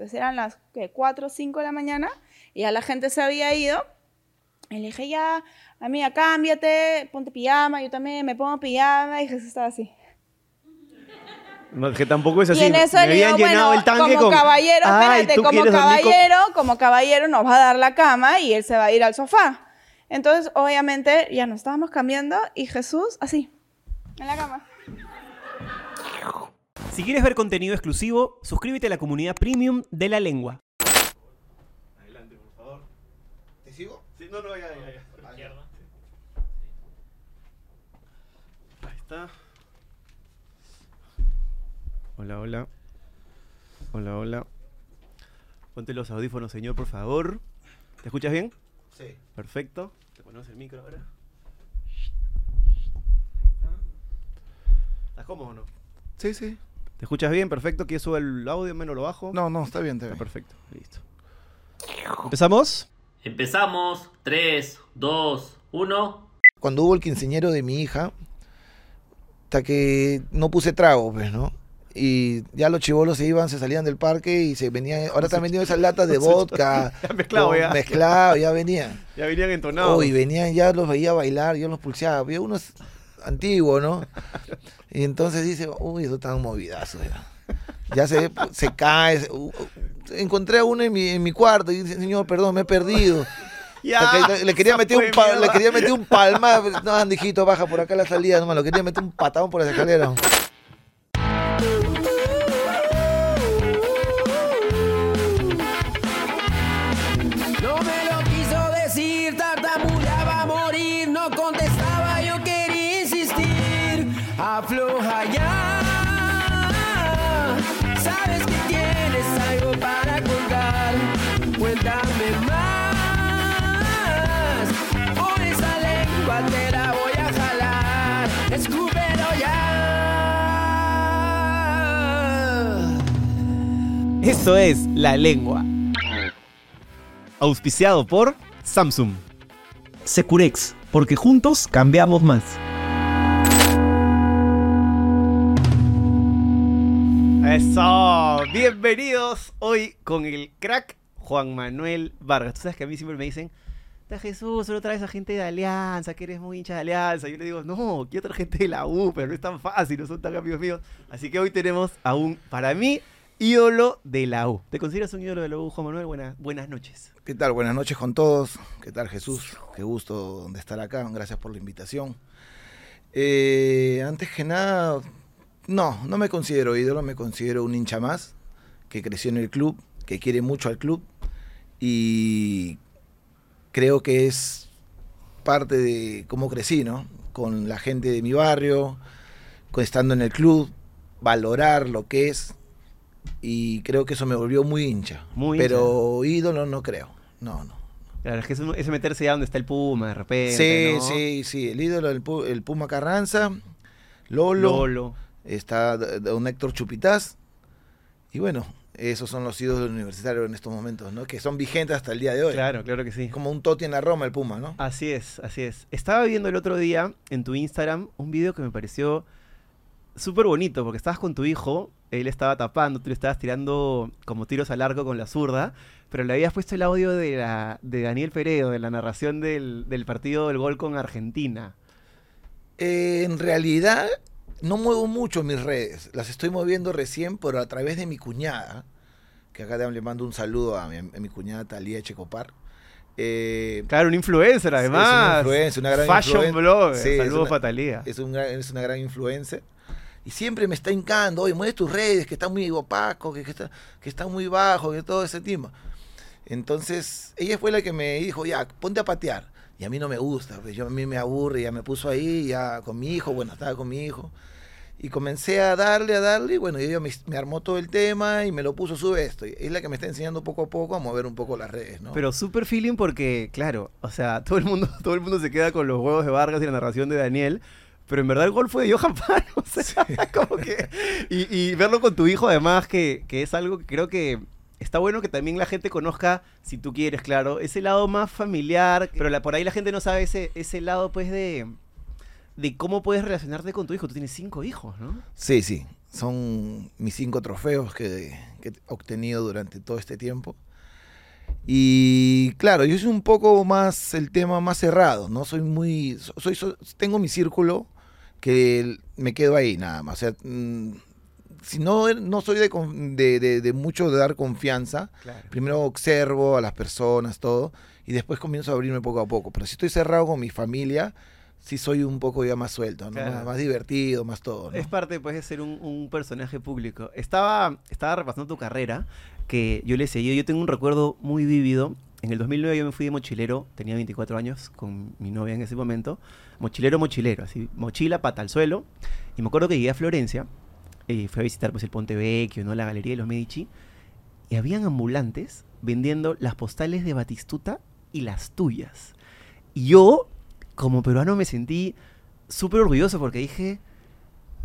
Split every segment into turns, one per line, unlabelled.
Entonces eran las ¿qué? 4 o 5 de la mañana y ya la gente se había ido. Y le dije, ya, amiga, cámbiate, ponte pijama, yo también me pongo pijama. Y Jesús estaba así.
No, que tampoco es así.
y en eso
Me
le digo, bueno,
el tanque
como
con...
caballero,
Ay,
espérate,
¿tú
como
dormir con-
caballero, como caballero nos va a dar la cama y él se va a ir al sofá. Entonces, obviamente, ya nos estábamos cambiando y Jesús así, en la cama.
Si quieres ver contenido exclusivo, suscríbete a la comunidad premium de la lengua.
¿Te sigo?
Sí, no, no, ya, ya, ya. Ahí está. Hola, hola. Hola, hola. Ponte los audífonos, señor, por favor. ¿Te escuchas bien?
Sí.
Perfecto. Te ponemos el micro ahora. ¿Estás cómodo o no?
Sí, sí.
¿Te escuchas bien? Perfecto. ¿Quieres subir el audio? ¿Menos lo bajo?
No, no, está bien, está
Está perfecto. Listo. ¿Empezamos?
Empezamos. 3, 2, 1.
Cuando hubo el quinceñero de mi hija, hasta que no puse trago, pues, ¿no? Y ya los chivolos se iban, se salían del parque y se venían. Ahora están vendiendo esas latas de vodka.
Ya mezclado, ya.
Mezclado, ya venían.
Ya venían entonados.
Uy, venían, ya los veía bailar, yo los pulseaba. Había unos antiguos, ¿no? Y entonces dice, uy, eso tan movidazos ya. Ya se, se cae. se- uh, encontré a uno en mi, en mi cuarto y dice, señor, perdón, me he perdido.
Ya,
Le- le, le quería meter un pa- le quería meter un palma. No, andijito, baja por acá la salida, nomás. Lo quería meter un patadón por las escaleras.
Esto es La Lengua.
Auspiciado por Samsung.
Securex, porque juntos cambiamos más.
Eso, bienvenidos hoy con el crack Juan Manuel Vargas. Tú sabes que a mí siempre me dicen, "Ta Jesús, solo traes a gente de Alianza, que eres muy hincha de Alianza. Yo le digo, no, quiero otra gente de la U, pero no es tan fácil, no son tan amigos míos. Así que hoy tenemos a un, para mí, ídolo de la U. ¿Te consideras un ídolo de la U, Juan Manuel? Buenas, buenas noches.
¿Qué tal? Buenas noches con todos. ¿Qué tal, Jesús? Qué gusto de estar acá. Gracias por la invitación. Eh, antes que nada, no, no me considero ídolo, me considero un hincha más que creció en el club, que quiere mucho al club y creo que es parte de cómo crecí, ¿no? Con la gente de mi barrio, estando en el club, valorar lo que es y creo que eso me volvió muy hincha.
Muy
pero ídolo no creo. No, no.
Claro, es que es, un- es meterse ya donde está el Puma de repente.
Sí,
¿no?
sí, sí. El ídolo el Puma Carranza, Lolo,
Lolo.
está don Héctor Chupitaz. Y bueno, esos son los ídolos del universitario en estos momentos, ¿no? Que son vigentes hasta el día de hoy.
Claro, claro que sí.
Como un Toti en la Roma, el Puma, ¿no?
Así es, así es. Estaba viendo el otro día en tu Instagram un video que me pareció súper bonito, porque estabas con tu hijo, él estaba tapando, tú le estabas tirando como tiros al arco con la zurda, pero le habías puesto el audio de, la, de Daniel Peredo, de la narración del, del partido del gol con Argentina.
Eh, en realidad, no muevo mucho mis redes. Las estoy moviendo recién, pero a través de mi cuñada, que acá le mando un saludo a mi, a mi cuñada Talía Checopar. Eh,
Claro, un influencer
es
además.
una influencer, una gran
Fashion
influen-
blogger.
Sí, es
Saludos Fatalía.
es, es una gran influencer. Y siempre me está hincando, oye, mueves tus redes, que está muy opaco, que, que está, que está muy bajo, que todo ese tema. Entonces, ella fue la que me dijo, ya, ponte a patear. Y a mí no me gusta, pues yo, a mí me aburre, ya me puso ahí, ya con mi hijo, bueno, estaba con mi hijo. Y comencé a darle, a darle, y bueno, ella me, me armó todo el tema y me lo puso, sube esto. Es la que me está enseñando poco a poco a mover un poco las redes, ¿no?
Pero super feeling porque, claro, o sea, todo el mundo, todo el mundo se queda con los huevos de Vargas y la narración de Daniel. Pero en verdad el gol fue de Johan. O sea, como que. Y, y verlo con tu hijo, además, que, que es algo que creo que está bueno que también la gente conozca, si tú quieres, claro, ese lado más familiar. Pero la- por ahí la gente no sabe ese, ese lado, pues, de. De cómo puedes relacionarte con tu hijo. Tú tienes cinco hijos, ¿no?
Sí, sí. Son mis cinco trofeos que, que he obtenido durante todo este tiempo. Y claro, yo soy un poco más el tema más cerrado, ¿no? Soy muy. Soy, soy- tengo mi círculo que me quedo ahí nada más. O sea, mm, si no, no soy de, con- de, de- de mucho de dar confianza,
Claro.
primero observo a las personas, todo, y después comienzo a abrirme poco a poco. Pero si estoy cerrado con mi familia, sí soy un poco ya más suelto, ¿no?
Claro.
Más, más divertido, más todo, ¿no?
Es parte, pues, de ser un, un personaje público. Estaba, estaba repasando tu carrera, que yo le seguí. Yo tengo un recuerdo muy vívido. En el 2009 yo me fui de mochilero, tenía 24 años, con mi novia en ese momento. Mochilero, mochilero, así, mochila, pata al suelo. Y me acuerdo que llegué a Florencia, y fui a visitar pues el Ponte Vecchio, ¿no? la Galería de los Medici, y habían ambulantes vendiendo las postales de Batistuta y las tuyas. Y yo, como peruano, me sentí súper orgulloso porque dije,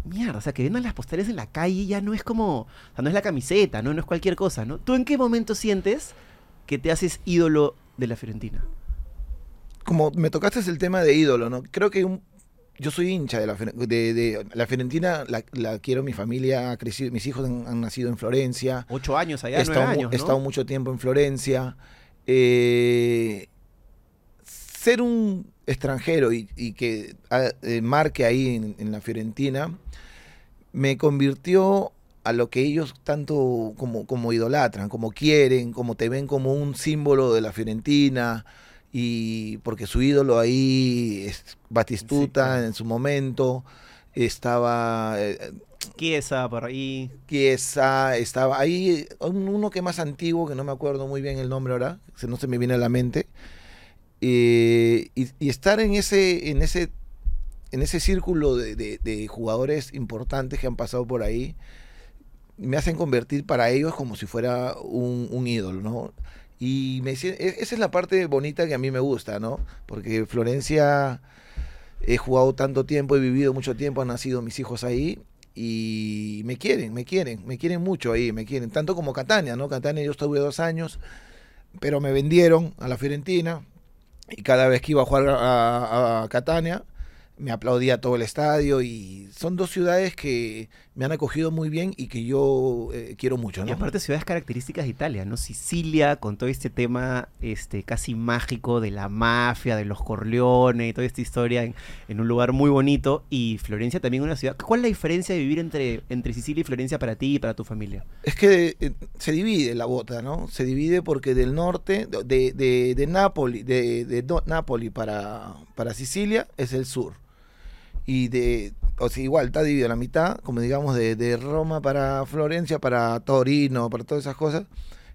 mierda, o sea, que vendan las postales en la calle ya no es como, o sea, no es la camiseta, ¿no? No es cualquier cosa, ¿no? ¿Tú en qué momento sientes que te haces ídolo de la Fiorentina?
como me tocaste el tema de ídolo, ¿no? Creo que un- yo soy hincha de la, de, de- la Fiorentina, la, la quiero, mi familia ha crecido, mis hijos han, han nacido en Florencia,
Ocho años allá,
he,
nueve
estado, he estado mucho tiempo en Florencia. eh, ser un extranjero y, y que ah, eh, marque ahí en, en la Fiorentina me convirtió a lo que ellos tanto como, como idolatran, como quieren, como te ven como un símbolo de la Fiorentina, y porque su ídolo ahí es Batistuta
Sí, claro.
en su momento, estaba eh,
Chiesa por ahí.
Chiesa, estaba ahí un- uno que más antiguo, que no me acuerdo muy bien el nombre ahora, se- no se me viene a la mente, eh, y, y estar en ese, en ese, en ese círculo de, de- de jugadores importantes que han pasado por ahí, me hacen convertir para ellos como si fuera un, un ídolo, ¿no? Y me, e- esa es la parte bonita que a mí me gusta, ¿no? Porque Florencia he jugado tanto tiempo, he vivido mucho tiempo, han nacido mis hijos ahí y me quieren, me quieren, me quieren mucho ahí, me quieren, tanto como Catania, ¿no? Catania yo estuve dos años, pero me vendieron a la Fiorentina y cada vez que iba a jugar a, a Catania me aplaudía todo el estadio y son dos ciudades que me han acogido muy bien y que yo eh, quiero mucho,
Y
¿no?
aparte ciudades características de Italia, ¿no? Sicilia, con todo este tema este, casi mágico de la mafia, de los Corleone y toda esta historia en, en un lugar muy bonito. Y Florencia también una ciudad. ¿Cuál es la diferencia de vivir entre, entre Sicilia y Florencia para ti y para tu familia?
Es que eh, se divide la bota, ¿no? Se divide porque del norte, de, de, de Nápoli, de, de Nápoli para, para Sicilia es el sur. Y de, o sea, igual está dividido a la mitad, como digamos, de, de Roma para Florencia, para Torino, para todas esas cosas,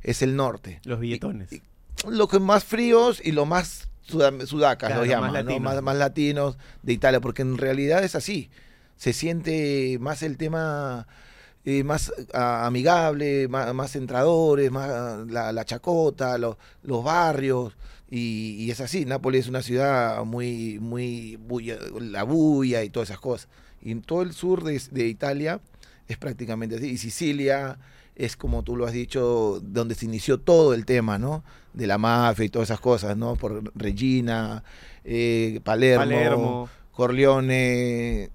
es el norte.
Los billetones.
y- Los que más fríos y los más suda- sudacas,
Claro,
los
más
llaman, ¿no?
latinos.
Más, más latinos de Italia, porque en realidad es así. Se siente más el tema eh, más amigable, más, más entradores, más la, la chacota, lo- los barrios, y, y es así. Nápoles es una ciudad muy, muy, bulla- la bulla y todas esas cosas. Y en todo el sur de, de Italia es prácticamente así. Y Sicilia es como tú lo has dicho, donde se inició todo el tema, ¿no? De la mafia y todas esas cosas, ¿no? Por Regina, eh, Palermo,
Palermo.
Corleone,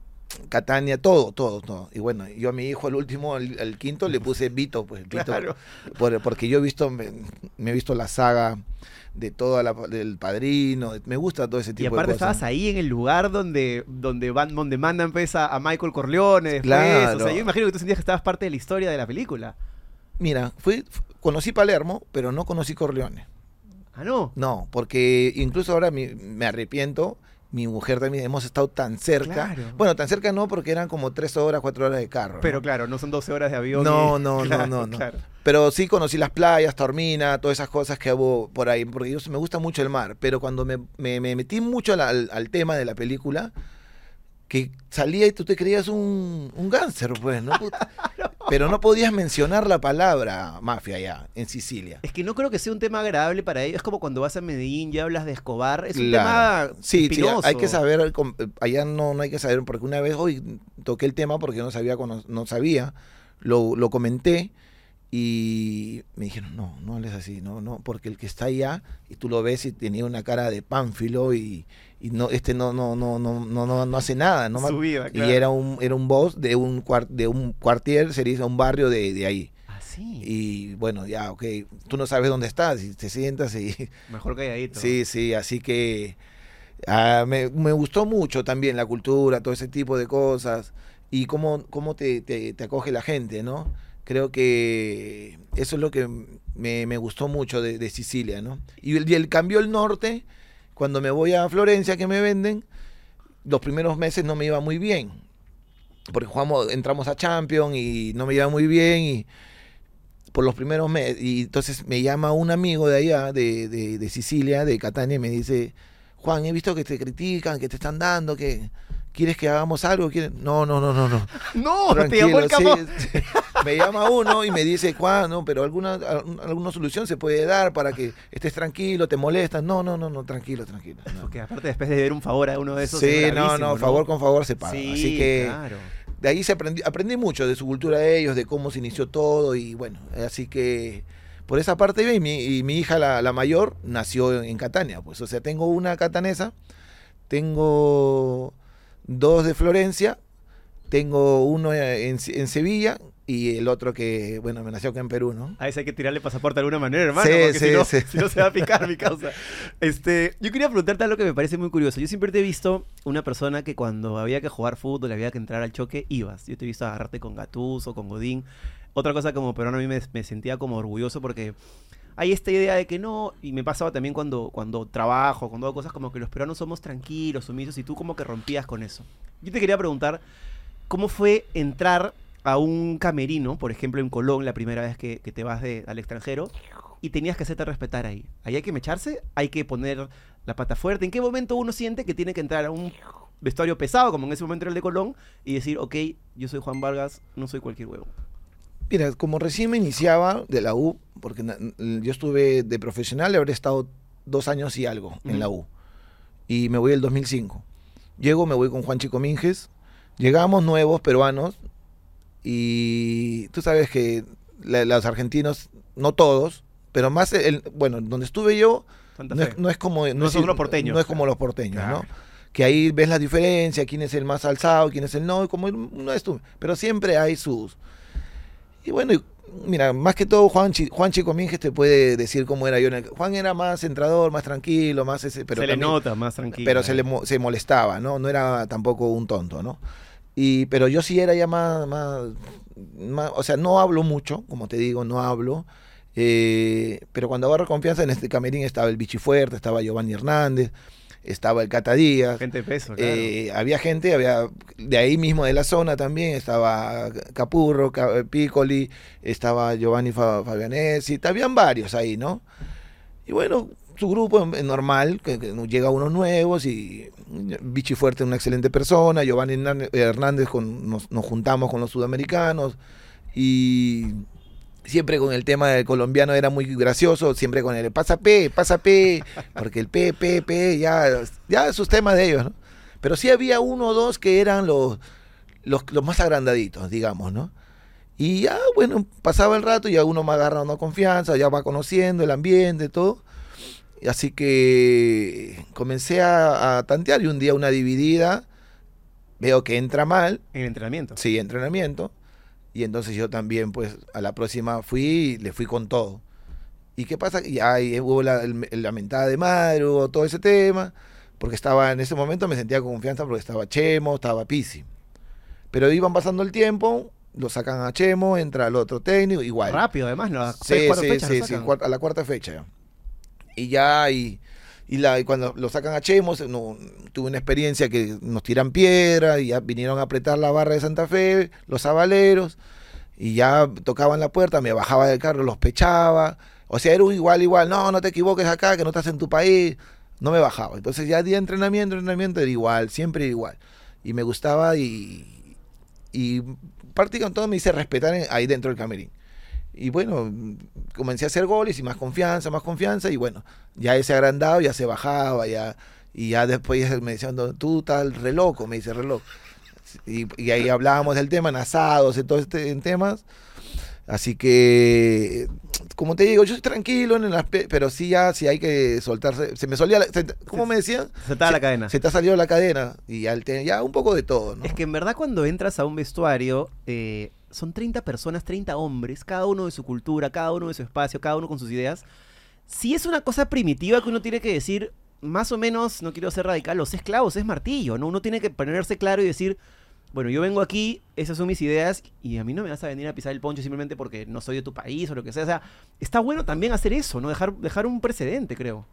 Catania, todo, todo, todo. Y bueno, yo a mi hijo, al último, al, al quinto, le puse Vito, pues Vito,
Claro.
por- porque yo he visto, me, me he visto la saga de toda la, del padrino, me gusta todo ese tipo
Y aparte
de cosas.
estabas ahí en el lugar donde, donde, van, donde mandan pues, a, a Michael Corleone después.
Claro.
O sea, yo imagino que tú sentías que estabas parte de la historia de la película.
Mira, fui, conocí Palermo, pero no conocí Corleone.
Ah, no.
No, porque incluso ahora me arrepiento. Mi mujer también hemos estado tan cerca.
Claro.
Bueno, tan cerca no, porque eran como tres horas, cuatro horas de carro.
Pero
¿no?
claro, no son 12 horas de avión.
No,
y-
no, no,
Claro,
no, no.
claro.
Pero sí conocí las playas, Tormina, todas esas cosas que hubo por ahí, porque yo, me gusta mucho el mar. Pero cuando me, me- me metí mucho al, al- al tema de la película, que salía y tú te creías un, un gánster, pues, ¿no? Pero no podías mencionar la palabra mafia allá, en Sicilia.
Es que no creo que sea un tema agradable para ellos. Es como cuando vas a Medellín y hablas de Escobar. Es un
Claro.
tema
Sí, sí, hay que saber, allá no, no hay que saber, porque una vez hoy toqué el tema porque no sabía, no sabía, lo, lo comenté Y me dijeron, no, no hables así, no, no, porque el que está allá, y tú lo ves y tenía una cara de pánfilo y, y no, este no, no, no, no, no, no, no hace nada, no
Su vida, claro.
Y era un, era un boss de un cuar- de un cuartier, sería un barrio de, de ahí.
Así.
Y bueno, ya, ok, tú no sabes dónde estás, y te sientas y...
Mejor calladito.
Sí, sí, así que ah, me, me gustó mucho también la cultura, todo ese tipo de cosas y cómo, cómo te, te- te acoge la gente, ¿no? Creo que eso es lo que me, me gustó mucho de, Sicilia, ¿no? Y el, y el norte, cuando me voy a Florencia que me venden, los primeros meses no me iba muy bien. Porque jugamos, entramos a Champions y no me iba muy bien y por los primeros meses. Y entonces me llama un amigo de allá, de, de, de Sicilia, de Catania, y me dice, Juan, he visto que te critican, que te están dando, que quieres que hagamos algo. ¿Quieres-?" No, no, no, no, no.
No, te llamó el
Tranquilo,
capo.
sí, sí. Me llama uno y me dice, Juan, no, pero alguna, al- alguna solución se puede dar para que estés tranquilo, te molestas. No, no, no, no, tranquilo, tranquilo. no.
Porque aparte después de ver un favor a uno de esos.
Sí, no, no, favor con favor se paga.
Sí,
Así que
claro.
de ahí se aprendí, aprendí mucho de su cultura de ellos, de cómo se inició todo y bueno, así que por esa parte y mi, y mi hija la, la mayor nació en, en Catania, pues o sea, tengo una catanesa, tengo dos de Florencia, tengo uno en, en Sevilla y el otro que, bueno, me nació acá en Perú, ¿no?
A ese hay que tirarle pasaporte de alguna manera, hermano.
Sí,
porque
sí,
si, no,
sí.
si no se va a picar mi causa. Este, yo quería preguntarte algo que me parece muy curioso. Yo siempre te he visto una persona que cuando había que jugar fútbol, había que entrar al choque, ibas. Yo te he visto agarrarte con Gattuso, con Godín. Otra cosa como peruano a mí me, me sentía como orgulloso porque hay esta idea de que no, y me pasaba también cuando, cuando trabajo, cuando hago cosas como que los peruanos somos tranquilos, sumisos, y tú como que rompías con eso. Yo te quería preguntar, ¿cómo fue entrar a un camerino, por ejemplo en Colón, la primera vez que, te vas de- al extranjero, y tenías que hacerte respetar ahí? ¿Ahí hay que mecharse? ¿Hay que poner la pata fuerte? ¿En qué momento uno siente que tiene que entrar a un vestuario pesado, como en ese momento era el de Colón, y decir, ok, yo soy Juan Vargas, no soy cualquier huevo?
Mira, como recién me iniciaba de la U, porque yo estuve de profesional, habré estado dos años y algo en
Ujú.
la U. Y me voy el 2005. Llego, me voy con Juan Chico Minges. Llegamos nuevos peruanos. Y tú sabes que la- los argentinos, no todos, pero más, el, bueno, donde estuve yo, no es, no es como...
No
es
son los porteños.
No es como los porteños,
Claro.
¿no? Que ahí ves la diferencia, quién es el más alzado, quién es el no, como no es tú. Pero siempre hay sus... Y bueno, y mira, más que todo Juan, Juan Chico Minges te puede decir cómo era yo. en el- Juan era más centrador, más tranquilo, más ese... Pero
se le nota más tranquilo.
pero se le mo- se molestaba, ¿no? No era tampoco un tonto, ¿no? Y, pero yo sí era ya más, más, más- o sea, no hablo mucho, como te digo, no hablo. eh, pero cuando agarro confianza en este camerín estaba el Bichi Fuerte, estaba Giovanni Hernández, estaba el Cata Díaz.
Gente de peso, claro.
eh, había gente, había de ahí mismo de la zona también, estaba Capurro, Ca- Piccoli, estaba Giovanni Fa- Fabianesi, habían varios ahí, ¿no? Y bueno, su grupo es normal, que, que llega unos nuevos y Vichy Fuerte es una excelente persona, Giovanni Hernández, Hernández con, nos, nos juntamos con los sudamericanos y siempre con el tema del colombiano era muy gracioso, siempre con el pasa P, pasa P, porque el P, P, P, ya, ya esos temas de ellos, ¿no? Pero sí había uno o dos que eran los, los, los más agrandaditos, digamos, ¿no? Y ya, bueno, pasaba el rato y ya uno va agarrando confianza, ya va conociendo el ambiente, todo. Y Así que comencé a, a tantear y un día una dividida, veo que entra mal,
En entrenamiento.
sí, entrenamiento, y entonces yo también, pues, a la próxima fui y le fui con todo. ¿Y qué pasa? Y ahí hubo la, el- la mentada de madre, hubo todo ese tema, porque estaba, en ese momento me sentía con confianza porque estaba Chemo, estaba Pisi. Pero iban pasando el tiempo, lo sacan a Chemo, entra el otro técnico, igual.
Rápido, además, ¿no?
Sí,
seis,
sí,
fechas
sí,
sacan.
a la cuarta fecha. Y ya, y, y, la, y cuando lo sacan a Chemos, no, tuve una experiencia que nos tiran piedra y ya vinieron a apretar la barra de Santa Fe, los avaleros, y ya tocaban la puerta, me bajaba del carro, los pechaba. O sea, era un igual, igual, no, no te equivoques acá, que no estás en tu país. No me bajaba. Entonces ya día entrenamiento, entrenamiento era igual, siempre era igual. Y me gustaba y, y prácticamente todo me hice respetar ahí dentro del camerín. Y bueno, comencé a hacer goles y más confianza, más confianza. Y bueno, ya ese agrandado ya se bajaba, ya. Y ya después me decían, "No, tú tal re loco, me dice re loco. Y, y ahí hablábamos del tema, en asados, en todo este en temas. Así que, como te digo, yo soy tranquilo en el aspecto, pero sí ya, sí hay que soltarse. Se me solía, la- se- ¿cómo me decían?
Se te da la cadena.
Se te ha salido la cadena y te- ya un poco de todo, ¿no?
Es que en verdad cuando entras a un vestuario, eh, son 30 personas, 30 hombres, cada uno de su cultura, cada uno de su espacio, cada uno con sus ideas. Si es una cosa primitiva que uno tiene que decir, más o menos, no quiero ser radical, los esclavos es martillo, ¿no? Uno tiene que ponerse claro y decir, bueno, yo vengo aquí, esas son mis ideas, y a mí no me vas a venir a pisar el poncho simplemente porque no soy de tu país o lo que sea. O sea, está bueno también hacer eso, ¿no? Dejar, dejar un precedente, creo.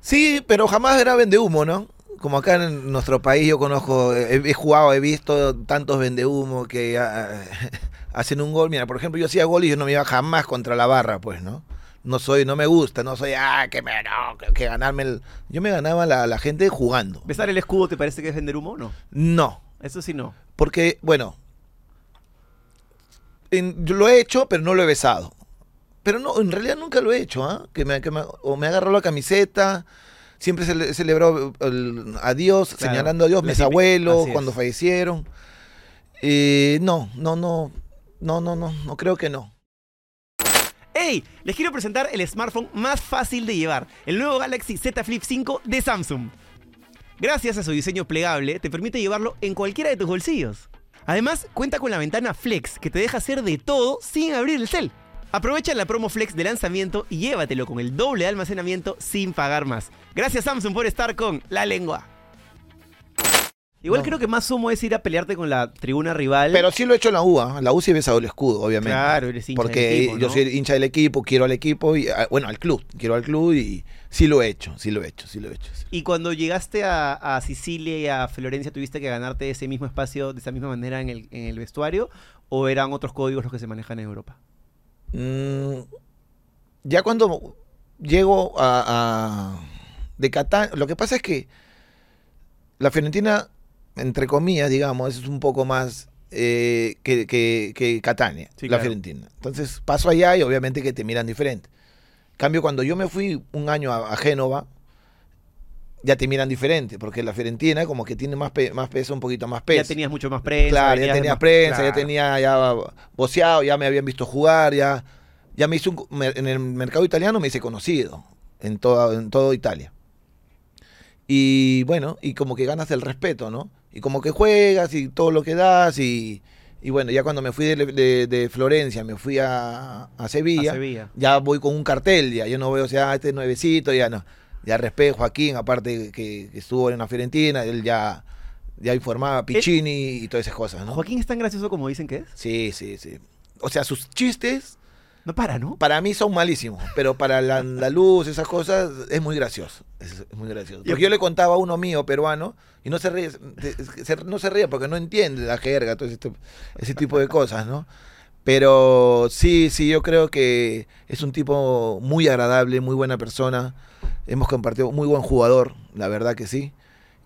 Sí, pero jamás era vende humo, ¿no? Como acá en nuestro país yo conozco, he, he jugado, he visto tantos vende humo que ah, hacen un gol. Mira, por ejemplo, yo hacía gol y yo no me iba jamás contra la barra, pues, ¿no? No soy, no me gusta, no soy, ah, que me, no, que, que ganarme el... Yo me ganaba la, la gente jugando.
¿Besar el escudo te parece que es vender humo o no?
No,
Eso sí no.
porque, bueno, en- yo lo he hecho, pero no lo he besado. Pero no, en realidad nunca lo he hecho, ¿ah? Que me, que me- o me agarró la camiseta, siempre se celebró el, a Dios,
Claro,
señalando a Dios, mis
típica,
abuelos,
así es.
cuando fallecieron. Eh, no, no, no, no, no, no, no creo que no.
¡Hey! Les quiero presentar el smartphone más fácil de llevar, el nuevo Galaxy Z Flip 5 de Samsung. Gracias a su diseño plegable, te permite llevarlo en cualquiera de tus bolsillos. Además, cuenta con la ventana Flex, que te deja hacer de todo sin abrir el cel. Aprovecha la promo Flex de lanzamiento y llévatelo con el doble de almacenamiento sin pagar más. Gracias Samsung por estar con la lengua. Igual
No.
creo que más sumo es ir a pelearte con la tribuna rival.
Pero sí lo he hecho en la U, ¿ah? En la U sí he besado el escudo, obviamente.
Claro, eres hincha
Porque
del equipo,
yo
¿no?
soy hincha del equipo, quiero al equipo y, ah, bueno, al club, quiero al club y sí lo he hecho, sí lo he hecho, sí lo he hecho. sí.
Y cuando llegaste a, a Sicilia y a Florencia, ¿tuviste que ganarte ese mismo espacio de esa misma manera en el, en el vestuario? ¿O eran otros códigos los que se manejan en Europa?
Mm, ya cuando llego a, a- de Catania, lo que pasa es que la Fiorentina, entre comillas, digamos, es un poco más eh, que, que- que Catania,
Sí,
la
claro.
Fiorentina. Entonces paso allá y obviamente que te miran diferente. Cambio, cuando yo me fui un año a, a Génova, ya te miran diferente, porque la Fiorentina como que tiene más, pe- más peso, un poquito más peso.
Ya tenías mucho más prensa.
Claro, ya tenía
más-
prensa, ya tenía ya boceado, ya me habían visto jugar, ya, ya me hice un, me- en el mercado italiano me hice conocido en toda, en todo Italia. Y bueno, y como que ganas el respeto, ¿no? Y como que juegas y todo lo que das y, y bueno, ya cuando me fui de, de- de Florencia, me fui a, a Sevilla,
A Sevilla.
ya voy con un cartel, ya yo no veo, o sea, este nuevecito, ya no. Ya respeto Joaquín, aparte que, que estuvo en la Fiorentina, él ya, ya informaba, Piccini y todas esas cosas, ¿no?
¿Joaquín es tan gracioso como dicen que es?
Sí, sí, sí. O sea, sus chistes
No para, ¿no?
para mí son malísimos, pero para el andaluz, esas cosas, es muy gracioso. Es, es muy gracioso. Porque yo le contaba a uno mío, peruano, y no se ríe, se- se- no se ríe porque no entiende la jerga, todo ese, ese tipo de cosas, ¿no? Pero sí, sí, yo creo que es un tipo muy agradable, muy buena persona. Hemos compartido, muy buen jugador, la verdad que sí.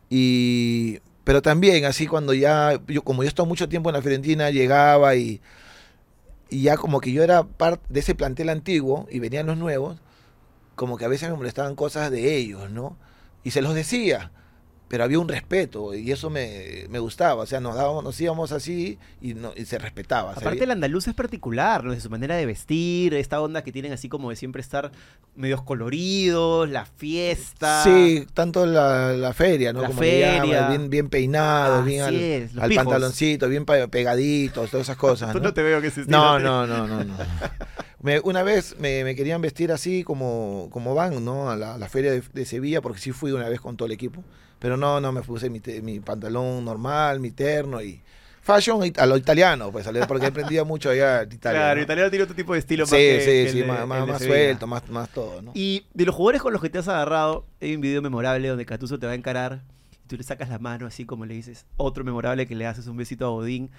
Y, pero también, así cuando ya, yo como yo he estado mucho tiempo en la Fiorentina, llegaba y, y ya como que yo era parte de ese plantel antiguo y venían los nuevos, como que a veces me molestaban cosas de ellos, ¿no? Y se los decía, pero había un respeto y eso me, me gustaba, o sea, nos dábamos, nos íbamos así y, no, y se respetaba.
Aparte el andaluz es particular, ¿no? De su manera de vestir, esta onda que tienen así como de siempre estar medios coloridos, la fiesta.
Sí, tanto la, la feria, ¿no?
La
Como llaman,
feria.
bien, bien peinados, bien al,
es,
al pantaloncito, bien pegaditos, todas esas cosas.
Tú
¿no?
no te veo que se
No, no, no, no. no. Me- una vez me, me querían vestir así como, como van, ¿no? A la, la feria de, de Sevilla, porque sí fui una vez con todo el equipo. Pero no, no, me puse mi, te- mi pantalón normal, mi terno y fashion a lo italiano, pues, porque aprendía mucho allá en Italia.
Claro,
¿no?
el italiano tiene otro tipo de estilo
Sí,
más
sí,
que
sí,
de-
más, más, más suelto, más, más todo, ¿no?
Y de los jugadores con los que te has agarrado, hay un video memorable donde Catuso te va a encarar y tú le sacas la mano así como le dices. Otro memorable que le haces un besito a Godín.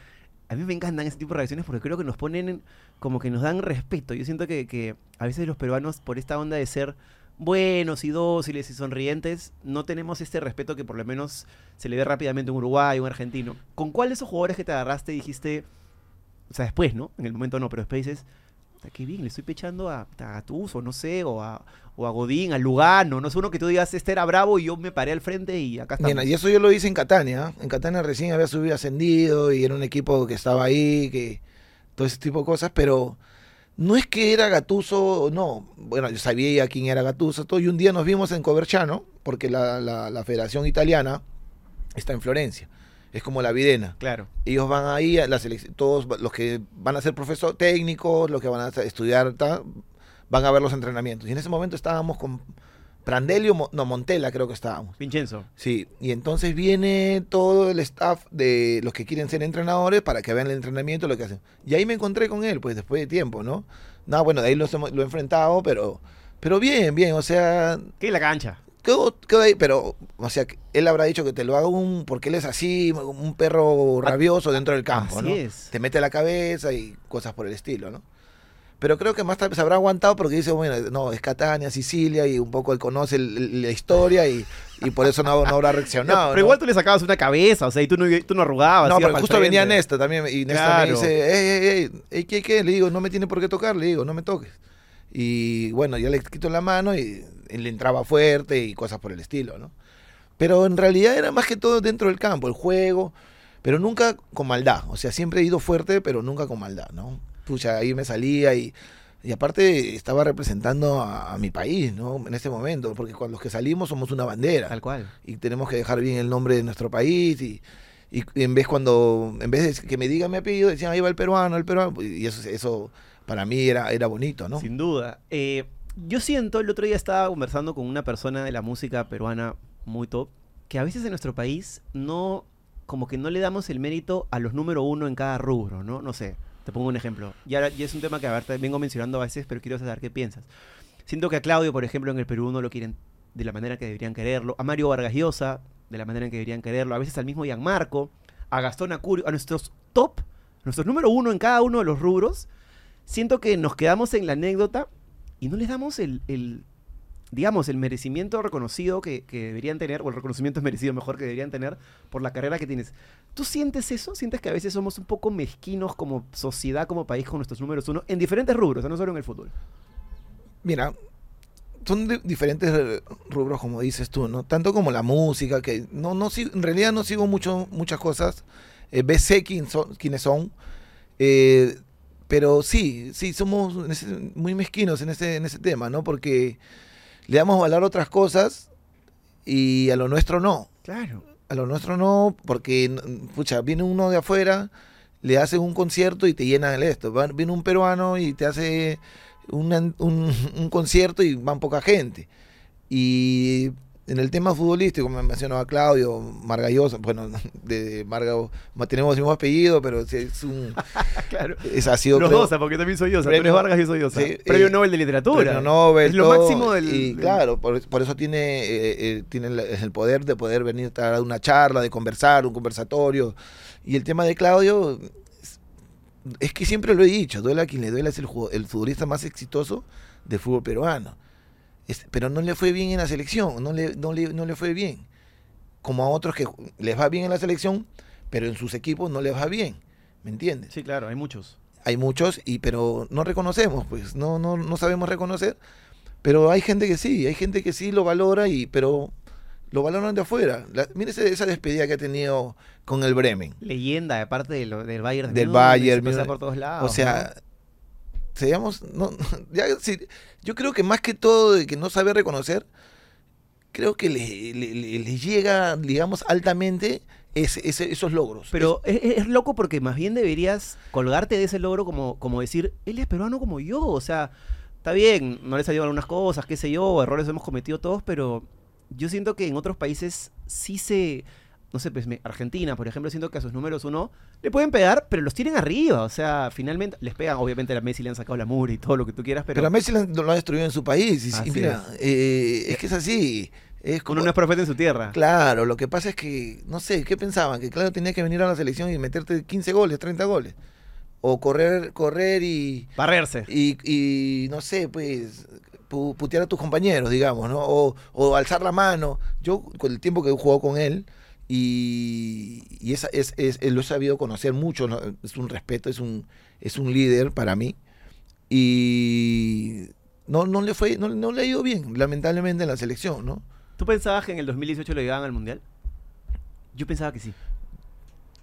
A mí me encantan ese tipo de reacciones porque creo que nos ponen en- como que nos dan respeto. Yo siento que, que a veces los peruanos, por esta onda de ser buenos y dóciles y sonrientes, no tenemos este respeto que por lo menos se le ve rápidamente a un uruguayo, un argentino. ¿Con cuál de esos jugadores que te agarraste dijiste, o sea, después, ¿no? En el momento no, pero después dices, "Puta, qué bien, le estoy pechando a, a Gattuso, no sé, o a, o a Godín, a Lugano, no sé, uno que tú digas, este era bravo y yo me paré al frente y acá.
Mira, y eso yo lo hice en Catania. ¿eh? En Catania recién había subido ascendido y era un equipo que estaba ahí, que todo ese tipo de cosas, pero no es que era Gatuso, no. Bueno, yo sabía quién era Gatuso, todo, y un día nos vimos en Coverciano, porque la, la- la Federación Italiana está en Florencia, es como la Videna.
Claro.
Ellos van ahí, a la todos los que van a ser profesores técnicos, los que van a estudiar, ta, van a ver los entrenamientos. Y en ese momento estábamos con Prandelio, no, Montela creo que estábamos.
Vincenzo.
Sí, y entonces viene todo el staff de los que quieren ser entrenadores para que vean el entrenamiento, lo que hacen. Y ahí me encontré con él, pues después de tiempo, ¿no? No, bueno, de ahí los hemos- lo he enfrentado, pero, pero bien, bien, o sea,
¿Qué es la cancha?
quedó, quedó ahí, pero, o sea, él habrá dicho que te lo haga un, porque él es así, un perro rabioso dentro del campo,
Así
¿no?
es.
Te mete la cabeza y cosas por el estilo, ¿no? Pero creo que más tarde se habrá aguantado porque dice, bueno, no, es Catania, Sicilia, y un poco él conoce el- la historia y, y por eso no, no habrá reaccionado.
pero
¿no?
igual tú le sacabas una cabeza, o sea, y tú no, tú no arrugabas.
No, pero justo venía
frente.
Nesta también. Y Nesta
Claro.
me dice, ey, ey, ey, ¿qué, qué? Le digo, no me tiene por qué tocar. Le digo, no me toques. Y bueno, ya le quito la mano y, y le entraba fuerte y cosas por el estilo, ¿no? Pero en realidad era más que todo dentro del campo, el juego, pero nunca con maldad. O sea, siempre he ido fuerte, pero nunca con maldad, ¿no? Pucha, ahí me salía y, y aparte estaba representando a, a mi país, ¿no? En ese momento, porque con los que salimos somos una bandera
Tal cual.
y tenemos que dejar bien el nombre de nuestro país y, y en vez cuando en vez de que me digan mi apellido decían ahí va el peruano el peruano y eso eso para mí era era bonito no
Sin duda. Eh, yo siento, el otro día estaba conversando con una persona de la música peruana muy top, que a veces en nuestro país no, como que no le damos el mérito a los número uno en cada rubro, ¿no? No sé, te pongo un ejemplo. Y, ahora, es un tema que a ver, te vengo mencionando a veces, pero quiero saber qué piensas. Siento que a Claudio, por ejemplo, en el Perú no lo quieren de la manera que deberían quererlo. A Mario Vargas Llosa, de la manera en que deberían quererlo. A veces al mismo Gianmarco, a Gastón Acurio, a nuestros top, nuestros número uno en cada uno de los rubros. Siento que nos quedamos en la anécdota y no les damos el, digamos, el merecimiento reconocido que, que deberían tener, o el reconocimiento es merecido mejor que deberían tener por la carrera que tienes. ¿Tú sientes eso? ¿Sientes que a veces somos un poco mezquinos como sociedad, como país con nuestros números uno, en diferentes rubros, no solo en el fútbol?
mira son diferentes eh, rubros como dices tú no tanto como la música que no no en realidad no sigo mucho muchas cosas eh, sé quién son, quiénes son eh, pero sí sí somos muy mezquinos en ese en ese tema no porque le damos valor a otras cosas y a lo nuestro no
Claro.
A lo nuestro no, porque, pucha, viene uno de afuera, le hace un concierto y te llenan el esto. Viene un peruano y te hace una- un, un concierto y van poca gente. Y en el tema futbolístico, me mencionaba Claudio, Margallosa, bueno, de Marga, tenemos el mismo apellido, pero es un...
claro.
Es, ha sido
Los
creo,
dos, porque también soy yo. Tú
premio-
eres Vargas y yo soy yo.
sí,
Premio
eh,
Nobel de Literatura.
Premio Nobel,
Es lo
todo,
máximo del.
Y
del-
claro, por, por eso tiene, eh, eh, tiene el, el poder de poder venir a dar una charla, de conversar, un conversatorio. Y el tema de Claudio, es, es que siempre lo he dicho, duela a quien le duela, es el, el futbolista más exitoso del fútbol peruano. Es- pero no le fue bien en la selección, no le, no, le, no le fue bien. Como a otros que les va bien en la selección, pero en sus equipos no les va bien. ¿Me entiendes?
Sí, claro, hay muchos.
hay muchos y pero no reconocemos pues no no no sabemos reconocer pero hay gente que sí hay gente que sí lo valora y pero lo valoran de afuera La, mire esa despedida que ha tenido con el Bremen
Leyenda, aparte de lo- del Bayern. de
Del Bayern,
se pasa por todos lados.
o sea seamos no ya sí, yo creo que más que todo de que no sabe reconocer creo que le, le- le- le llega digamos altamente ese- ese- esos logros
Pero es, es- es loco porque más bien deberías colgarte de ese logro como, como decir, él es peruano como yo. O sea, está bien, no le salieron algunas cosas, qué sé yo, errores hemos cometido todos, pero yo siento que en otros países sí se. No sé, pues Argentina, por ejemplo, siento que a sus números uno le pueden pegar, pero los tienen arriba. O sea, finalmente les pegan. Obviamente a la Messi le han sacado la mugre y todo lo que tú quieras, pero,
pero, a Messi lo, ha destruido en su país y,
Así
y mira eh, es que es así es como,
uno no es profeta en su tierra.
Claro, lo que pasa es que, no sé, ¿qué pensaban? Que claro tenía que venir a la selección y meterte 15 goles, 30 goles. O correr, correr y,
Barrerse.
y, y, no sé, pues, pu- putear a tus compañeros, digamos, ¿no? O, o alzar la mano. Yo, con el tiempo que he jugado con él, y, y esa, es, es, lo he sabido conocer mucho, ¿no? es un respeto, es un, es un líder para mí. Y no, no le fue, no, no le ha ido bien, lamentablemente, en la selección, ¿no?
¿Tú pensabas que en el 2018 lo llevaban al mundial? Yo pensaba que sí.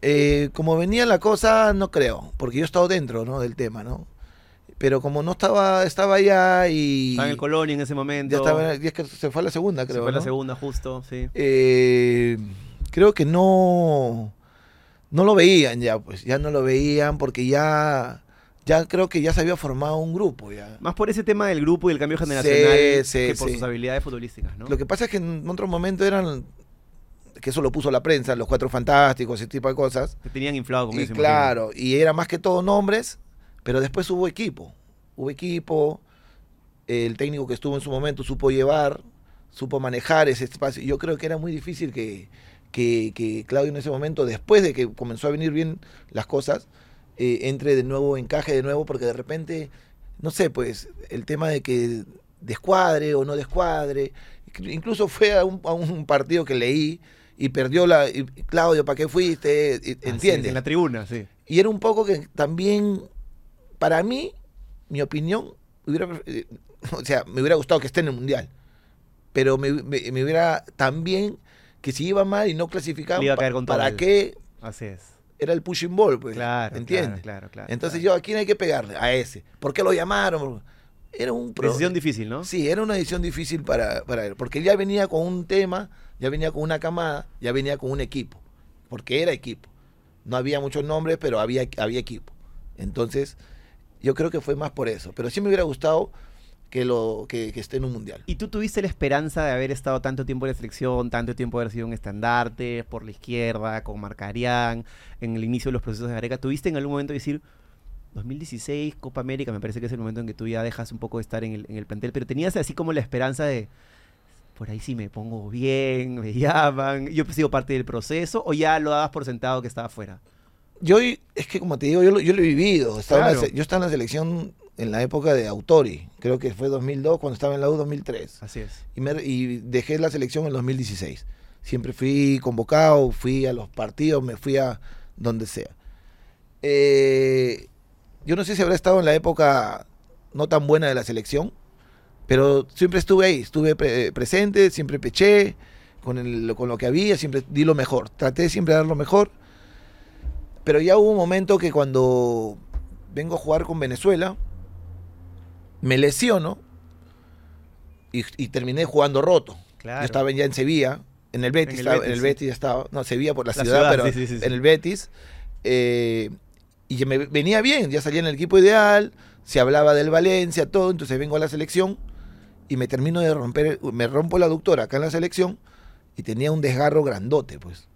Eh, como venía la cosa, no creo, porque yo he estado dentro ¿no? del tema, ¿no? Pero como no estaba, estaba allá y...
Estaba en el Colonia en ese momento.
Ya estaba, y es que se fue a la segunda,
Se
creo.
fue la
¿no?
segunda justo, sí.
Eh, creo que no, no lo veían ya, pues, ya no lo veían porque ya, ya creo que ya se había formado un grupo ya.
Más por ese tema del grupo y el cambio generacional
sí,
que por
sí.
sus habilidades futbolísticas, ¿no?
Lo que pasa es que en otro momento eran, que eso lo puso la prensa, los cuatro fantásticos, ese tipo de cosas.
Que tenían inflado con
Y
eso.
claro, y era más que todo nombres, pero después hubo equipo. Hubo equipo, el técnico que estuvo en su momento supo llevar, supo manejar ese espacio. Yo creo que era muy difícil que, que, que Claudio en ese momento, después de que comenzó a venir bien las cosas, eh, entre de nuevo, encaje de nuevo, porque de repente, no sé, pues el tema de que descuadre o no descuadre, incluso fue a un, a un partido que leí y perdió la... y, Claudio, ¿para qué fuiste?
Así es,
¿Entiendes?
En la tribuna, sí.
Y era un poco que también, para mí, mi opinión, hubiera, eh, o sea, me hubiera gustado que esté en el Mundial. Pero me, me- me hubiera también que si iba mal y no clasificaba,
Le iba a caer con todo
¿para
el-
qué
Así es.
era el pushing ball? Pues,
Claro,
¿Entiendes?
claro, claro, claro,
Entonces
claro.
yo, ¿a quién hay que pegarle? A ese. ¿Por qué lo llamaron? Era un pro-
Decisión difícil, ¿no?
Sí, era una decisión difícil para, para él, porque él ya venía con un tema, ya venía con una camada, ya venía con un equipo, porque era equipo. No había muchos nombres, pero había, había equipo. Entonces, yo creo que fue más por eso. Pero sí me hubiera gustado que, lo, que, esté en un mundial.
¿Y tú tuviste la esperanza de haber estado tanto tiempo en la selección, tanto tiempo de haber sido un estandarte por la izquierda, con Marcarián, en el inicio de los procesos de Gareca? ¿Tuviste en algún momento decir, 2016, Copa América, me parece que es el momento en que tú ya dejas un poco de estar en el, en el plantel, pero tenías así como la esperanza de, por ahí sí me pongo bien, me llaman, yo he sido parte del proceso, o ya lo dabas por sentado que estaba fuera?
Yo, es que como te digo, yo lo, yo lo he vivido. Estaba la
Claro.
se- yo estaba en la selección en la época de Autori, creo que fue 2002, cuando estaba en la U 2003.
Así es.
y, me- y dejé la selección en 2016. Siempre fui convocado, fui a los partidos, me fui a donde sea. Eh, yo no sé si habrá estado en la época no tan buena de la selección, pero siempre estuve ahí, estuve pre- presente, siempre peché con, el- con lo que había, siempre di lo mejor, traté siempre de dar lo mejor. Pero ya hubo un momento que cuando vengo a jugar con Venezuela, me lesiono y, y terminé jugando roto.
Claro.
Yo estaba ya en Sevilla, en el Betis,
En el
estaba-
Betis,
en el
sí.
Betis ya estaba, no, Sevilla por la,
La
ciudad,
ciudad,
pero
sí, sí,
en el Betis. eh, y me venía bien, ya salía en el equipo ideal, se hablaba del Valencia, todo, entonces vengo a la selección y me termino de romper, me rompo la aductora acá en la selección y tenía un desgarro grandote, pues.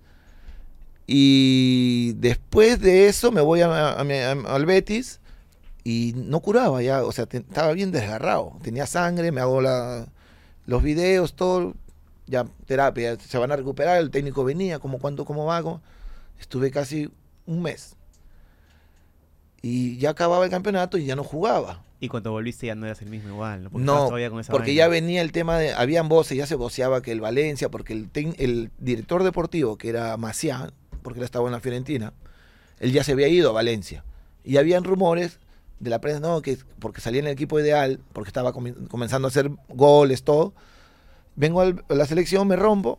Y después de eso me voy a- a a- al Betis y no curaba ya, o sea, te- estaba bien desgarrado, tenía sangre, me hago la, los videos, todo, ya terapia, se van a recuperar, el técnico venía, como cuánto, cómo cómo- estuve casi un mes. Y ya acababa el campeonato y ya no jugaba.
Y cuando volviste ya no eras el mismo igual, ¿no? Porque
No,
con esa
porque ya venía el tema de, habían voces, ya se voceaba que el Valencia, porque el, tec- el director deportivo, que era Maciá, porque él estaba en la Fiorentina, él ya se había ido a Valencia. Y habían rumores de la prensa, no, que porque salía en el equipo ideal, porque estaba comenzando a hacer goles, todo. Vengo a la selección, me rompo,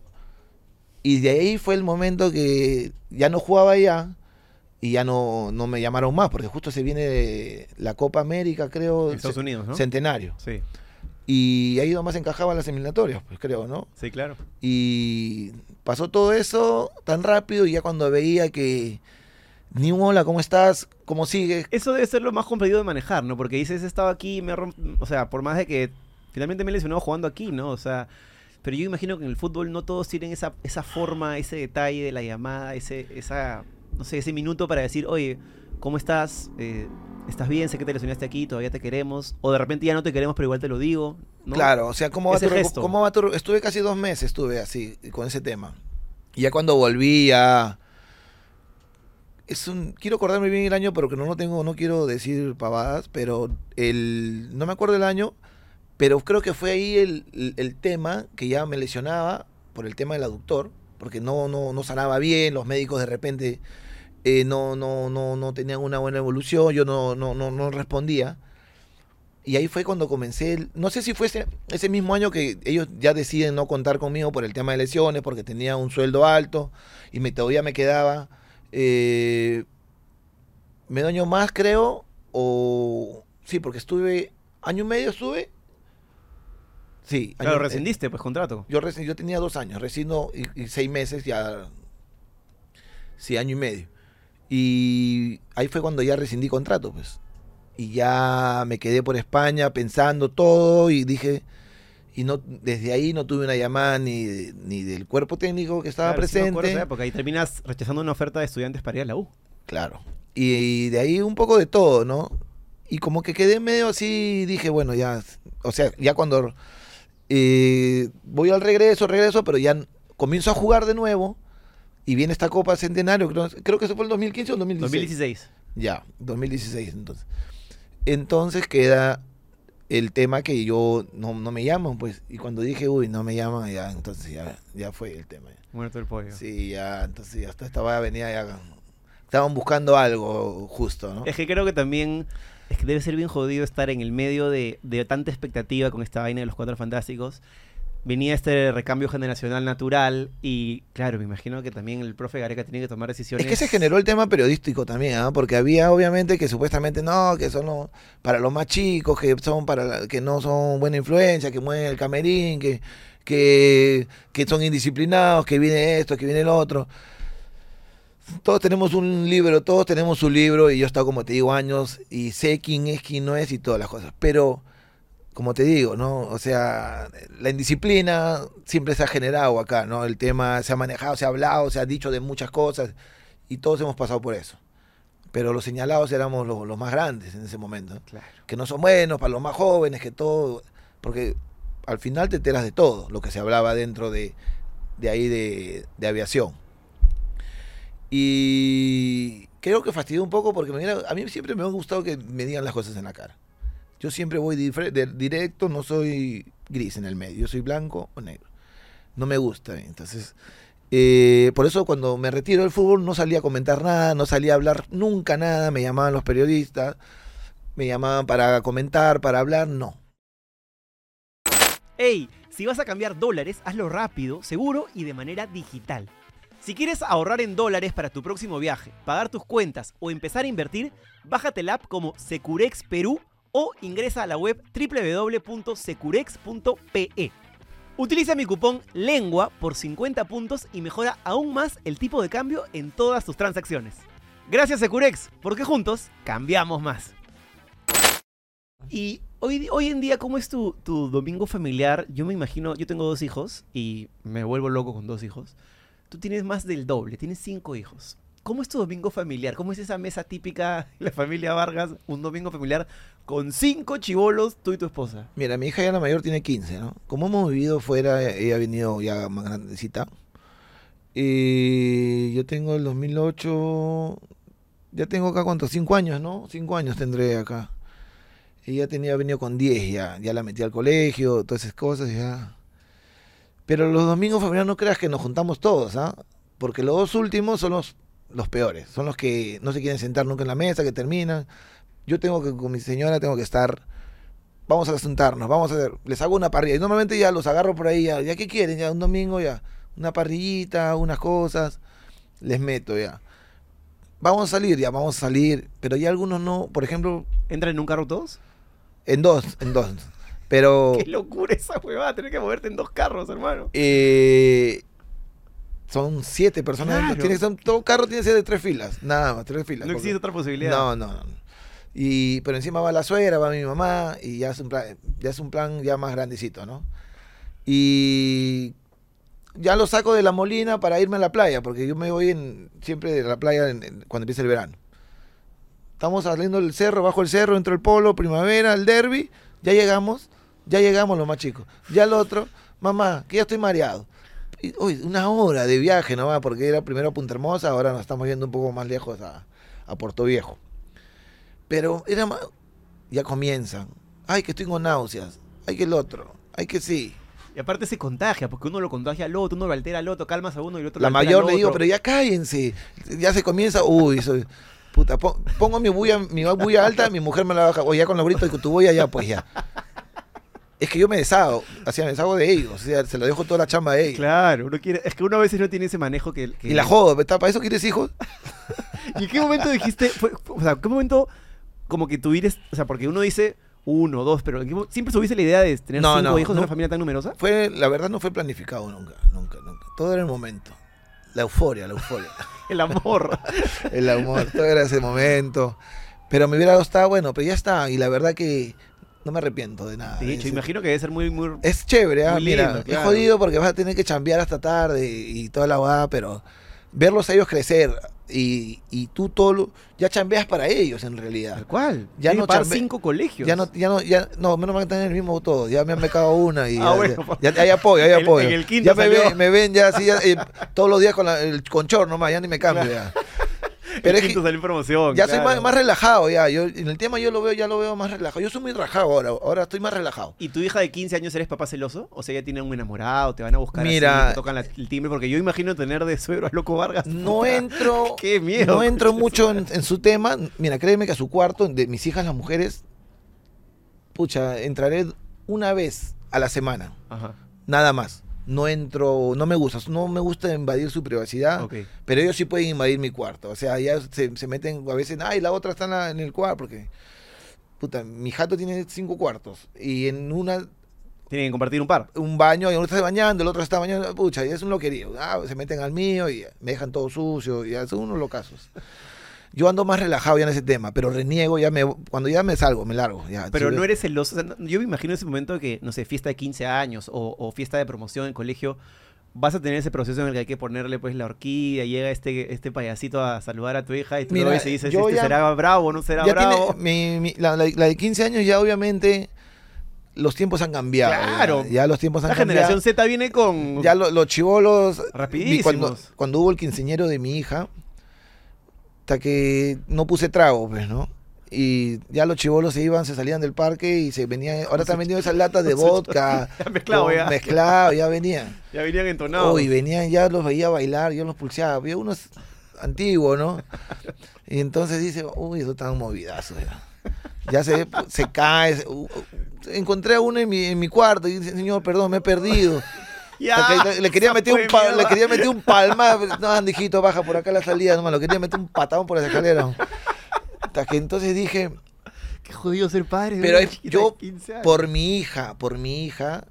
y de ahí fue el momento que ya no jugaba ya, y ya no, no me llamaron más, porque justo se viene la Copa América, creo.
En Estados Unidos, ¿no?
Centenario.
Sí,
Y ahí nomás encajaba en las eliminatorias, pues creo, ¿no?
sí, claro.
Y pasó todo eso tan rápido y ya cuando veía que ni un hola, ¿cómo estás? ¿Cómo sigues?
Eso debe ser lo más complicado de manejar, ¿no? Porque dices, he estado aquí, me romp... O sea, por más de que finalmente me he lesionado jugando aquí, ¿no? O sea, pero yo imagino que en el fútbol no todos tienen esa, esa forma, ese detalle de la llamada, ese, esa, no sé, ese minuto para decir, oye, ¿cómo estás? Eh, ¿Estás bien? Sé que te lesionaste aquí, todavía te queremos. O de repente ya no te queremos, pero igual te lo digo. ¿no?
Claro, o sea, ¿cómo va, tu,
gesto.
¿cómo va tu- Estuve casi dos meses, estuve así, con ese tema. Y ya cuando volví ya... Es un, quiero acordarme bien el año, pero que no lo tengo, no quiero decir pavadas, pero el, no me acuerdo el año, pero creo que fue ahí el, el- el tema que ya me lesionaba por el tema del aductor, porque no, no, no sanaba bien, los médicos de repente eh, no, no, no, no tenían una buena evolución, yo no, no, no, no respondía. Y ahí fue cuando comencé, no sé si fue ese, ese mismo año que ellos ya deciden no contar conmigo por el tema de lesiones, porque tenía un sueldo alto y me, todavía me quedaba Eh, medio año más, creo, o... Sí, porque estuve... ¿Año y medio estuve? Sí. año-
Claro,
eh,
rescindiste, pues, contrato.
yo, yo tenía dos años, rescindo y, y seis meses ya. Sí, año y medio. Y ahí fue cuando ya rescindí contrato, pues. Y ya me quedé por España pensando todo y dije. Y no, desde ahí no tuve una llamada ni, ni del cuerpo técnico que estaba
Claro, sí
presente.
esa época, ahí terminas rechazando una oferta de estudiantes para ir a la U.
Claro. Y, de ahí un poco de todo, ¿no? Y como que quedé medio así, dije, bueno, ya, o sea, ya cuando eh, voy al regreso, regreso, pero ya comienzo a jugar de nuevo y viene esta Copa Centenario, creo, creo que eso fue el 2015 o el 2016.
2016.
Ya, 2016 entonces. Entonces queda el tema que yo no, no me llaman, pues, y cuando dije, uy, no me llaman, ya, entonces ya, ya fue el tema.
Muerto el pollo.
Sí, ya, entonces ya hasta esta venía ya. Estaban buscando algo justo, ¿no?
Es que creo que también es que debe ser bien jodido estar en el medio de, de tanta expectativa con esta vaina de los cuatro fantásticos. Venía este recambio generacional natural y claro, me imagino que también el profe Gareca tiene que tomar decisiones.
Es que se generó el tema periodístico también, ¿ah? porque había obviamente que supuestamente no, que son los- para los más chicos, que son para que no son buena influencia, que mueven el camerín, que, que, que son indisciplinados, que viene esto, que viene el otro. Todos tenemos un libro, todos tenemos su libro y yo he estado como te digo años y sé quién es, quién no es y todas las cosas. Pero, como te digo, ¿no? O sea, la indisciplina siempre se ha generado acá, ¿no? El tema se ha manejado, se ha hablado, se ha dicho de muchas cosas y todos hemos pasado por eso. Pero los señalados éramos los, los más grandes en ese momento. ¿no?
Claro.
Que no son buenos para los más jóvenes, que todo. Porque al final te enteras de todo lo que se hablaba dentro de, de ahí de, de aviación. Y creo que fastidió un poco porque me a mí siempre me ha gustado que me digan las cosas en la cara. Yo siempre voy directo, no soy gris en el medio, soy blanco o negro. No me gusta, entonces eh, por eso cuando me retiro del fútbol no salía a comentar nada, no salía a hablar nunca nada, me llamaban los periodistas, me llamaban para comentar, para hablar, no.
Ey, si vas a cambiar dólares, hazlo rápido, seguro y de manera digital. Si quieres ahorrar en dólares para tu próximo viaje, pagar tus cuentas o empezar a invertir, bájate la app como Securex Perú o ingresa a la web www.securex.pe. Utiliza mi cupón LENGUA por 50 puntos y mejora aún más el tipo de cambio en todas tus transacciones. Gracias Securex, porque juntos cambiamos más. Y hoy, en día, ¿cómo es tu domingo familiar? Yo me imagino, yo tengo dos hijos y me vuelvo loco con dos hijos. Tú tienes más del doble, tienes cinco hijos. ¿Cómo es tu domingo familiar? ¿Cómo es esa mesa típica de la familia Vargas? Un domingo familiar con cinco chivolos, tú y tu esposa.
Mira, mi hija ya la mayor tiene 15, ¿no? Como hemos vivido fuera, ella ha venido ya más grandecita. Y yo tengo el 2008, ya tengo acá cuántos, 5 años, ¿no? 5 años tendré acá. Ella tenía venido con 10 ya, ya la metí al colegio, todas esas cosas ya. Pero los domingos familiares no creas que nos juntamos todos, ¿ah? Porque los dos últimos son los, los peores, son los que no se quieren sentar nunca en la mesa, que terminan. Yo tengo que, con mi señora, tengo que estar vamos a sentarnos, vamos a hacer, les hago una parrilla. Y normalmente ya los agarro por ahí, ya, ya qué quieren, ya un domingo ya, una parrillita, unas cosas, les meto ya. Vamos a salir, ya, vamos a salir, pero ya algunos no, por ejemplo,
¿Entran en un carro todos?
en dos, en dos. Pero
¡Qué locura esa huevada! Tener que moverte en dos carros, hermano.
eh, son siete personas.
Claro.
Tiene todo carro tiene que ser de tres filas, nada más, tres filas.
No
porque-
existe otra posibilidad.
No, no, no. Y, pero encima va la suegra, va mi mamá, y ya es un plan, ya es un plan ya más grandecito, ¿no? Y ya lo saco de la molina para irme a la playa, porque yo me voy en, siempre de la playa en- en- cuando empieza el verano. Estamos saliendo del cerro, bajo el cerro, entro el polo, primavera, el derby, ya llegamos, ya llegamos los más chicos. Ya el otro, mamá, que ya estoy mareado. Uy, una hora de viaje nomás, porque era primero a Punta Hermosa, ahora nos estamos yendo un poco más lejos a, a Puerto Viejo. Pero era ma- ya comienzan. Ay, que estoy con náuseas. Ay, que el otro. Ay, que sí.
Y aparte se contagia, porque uno lo contagia al otro, uno lo altera al otro, calmas a uno y el otro
La
lo
mayor
al
le digo,
otro.
pero ya cállense. Ya se comienza. Uy, soy. Puta, pon- pongo mi bulla, mi bulla alta, mi mujer me la baja. O ya con los gritos tu bulla, ya, pues ya. Es que yo me deshago. Sea, me deshago de ellos. O sea, se lo dejo toda la chamba a ellos.
Claro, uno quiere, es que uno a veces no tiene ese manejo que... que-
Y la jodo, ¿está? ¿Para eso quieres hijos?
¿Y en qué momento dijiste, fue- o sea, qué momento como que tuvieras, o sea, porque uno dice uno, dos, pero ¿en qué siempre tuviste la idea de tener
No,
cinco
no,
hijos de
no.
una familia tan numerosa?
Fue, la verdad no fue planificado nunca, nunca, nunca. Todo era el momento. La euforia, la euforia.
El amor.
el amor, todo era ese momento. Pero me hubiera gustado, bueno, pero ya está. Y la verdad que no me arrepiento de nada.
De hecho,
Es-
imagino que debe ser muy, muy...
Es chévere, ah,
Muy
mira, es jodido porque vas a tener que chambear hasta tarde y toda la guada, pero verlos a ellos crecer y, y tú todo lo- ya chambeas para ellos en realidad.
Tal cual.
Ya no chambe-
cinco colegios.
Ya no, ya no, ya, no, menos mal que están el mismo todo. Ya me han becado una y
Ah,
ya,
bueno,
ya, ya hay apoyo, hay apoyo.
en el quinto
ya me ven, me ven ya así, ya, eh, todos los días con, la, el, con short nomás, ya ni me cambio ya. Pero es que
promoción.
ya soy más, más relajado ya. Yo, en el tema yo lo veo, ya lo veo más relajado. Yo soy muy rajado ahora, ahora estoy más relajado.
¿Y tu hija de 15 años eres papá celoso? O sea, ya tiene un enamorado, te van a buscar
Mira-
así, te tocan la- el timbre, porque yo imagino tener de suegro a Loco Vargas.
No
puta.
entro,
Qué miedo.
no entro mucho en, en su tema. Mira, créeme que a su cuarto, de mis hijas las mujeres, pucha, entraré una vez a la semana,
Ajá,
nada más. No entro, no me gusta, no me gusta invadir su privacidad, pero ellos sí pueden invadir mi cuarto. O sea, ya se, se meten a veces, ay, la otra está en, la- en el cuarto, porque, puta, mi jato tiene cinco cuartos y en una
Tienen que compartir un par.
un baño y uno está bañando, el otro está bañando, pucha, y es un loquerío. Ah, se meten al mío y me dejan todo sucio, y son unos locazos. Yo ando más relajado ya en ese tema, pero reniego, ya me, cuando ya me salgo, me largo. Ya,
Pero no eres celoso. o sea, yo me imagino ese momento que, no sé, fiesta de 15 años o, o fiesta de promoción en colegio, vas a tener ese proceso en el que hay que ponerle pues la horquilla, llega este, este payasito a saludar a tu hija y tú
Mira,
lo ves y dices, este
ya-
será bravo, no será bravo.
tiene- mi- mi- la, la- la de 15 años ya obviamente los tiempos han cambiado.
Claro.
Ya, los tiempos han
La
cambiado.
generación Z viene con...
Ya lo- los chivolos.
Rapidísimos.
Cuando, cuando hubo el quinceñero de mi hija, hasta que no puse trago, pues, ¿no? Y ya los chivolos se iban, se salían del parque y se venían. Ahora están vendiendo esas latas de vodka.
Ya mezclado ya.
Mezclado, ya venían.
Ya venían entonados.
Uy, venían, ya los veía bailar, yo los pulseaba. Había unos antiguos, ¿no? Y entonces dice, uy, eso tan movidazo ya. Ya se, se cae. se- uh, encontré a uno en mi, en mi cuarto y dice, señor, perdón, me he perdido.
Ya,
Le- quería meter un pa- le quería meter un palma, no, andijito, baja por acá la salida, nomás, lo quería meter un patadón por las escaleras. Hasta que entonces dije,
Qué jodido ser padre.
pero es- yo,
de 15 años.
por mi hija, por mi hija,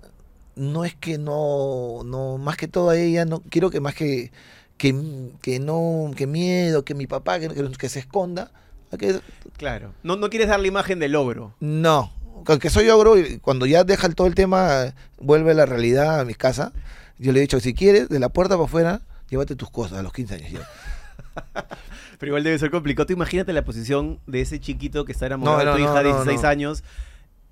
no es que no, no, más que todo a ella, no, quiero que más que, que, que no, que miedo, que mi papá, que, que- se esconda, que
Claro. No, no quieres dar la imagen del logro.
no, que soy ogro, y cuando ya deja todo el tema, vuelve la realidad a mi casa, yo le he dicho, si quieres, de la puerta para afuera, llévate tus cosas a los 15 años. ya.
Pero igual debe ser complicado. Tú imagínate la posición de ese chiquito que está enamorado
No,
de tu
no,
hija de
no,
16
no.
años,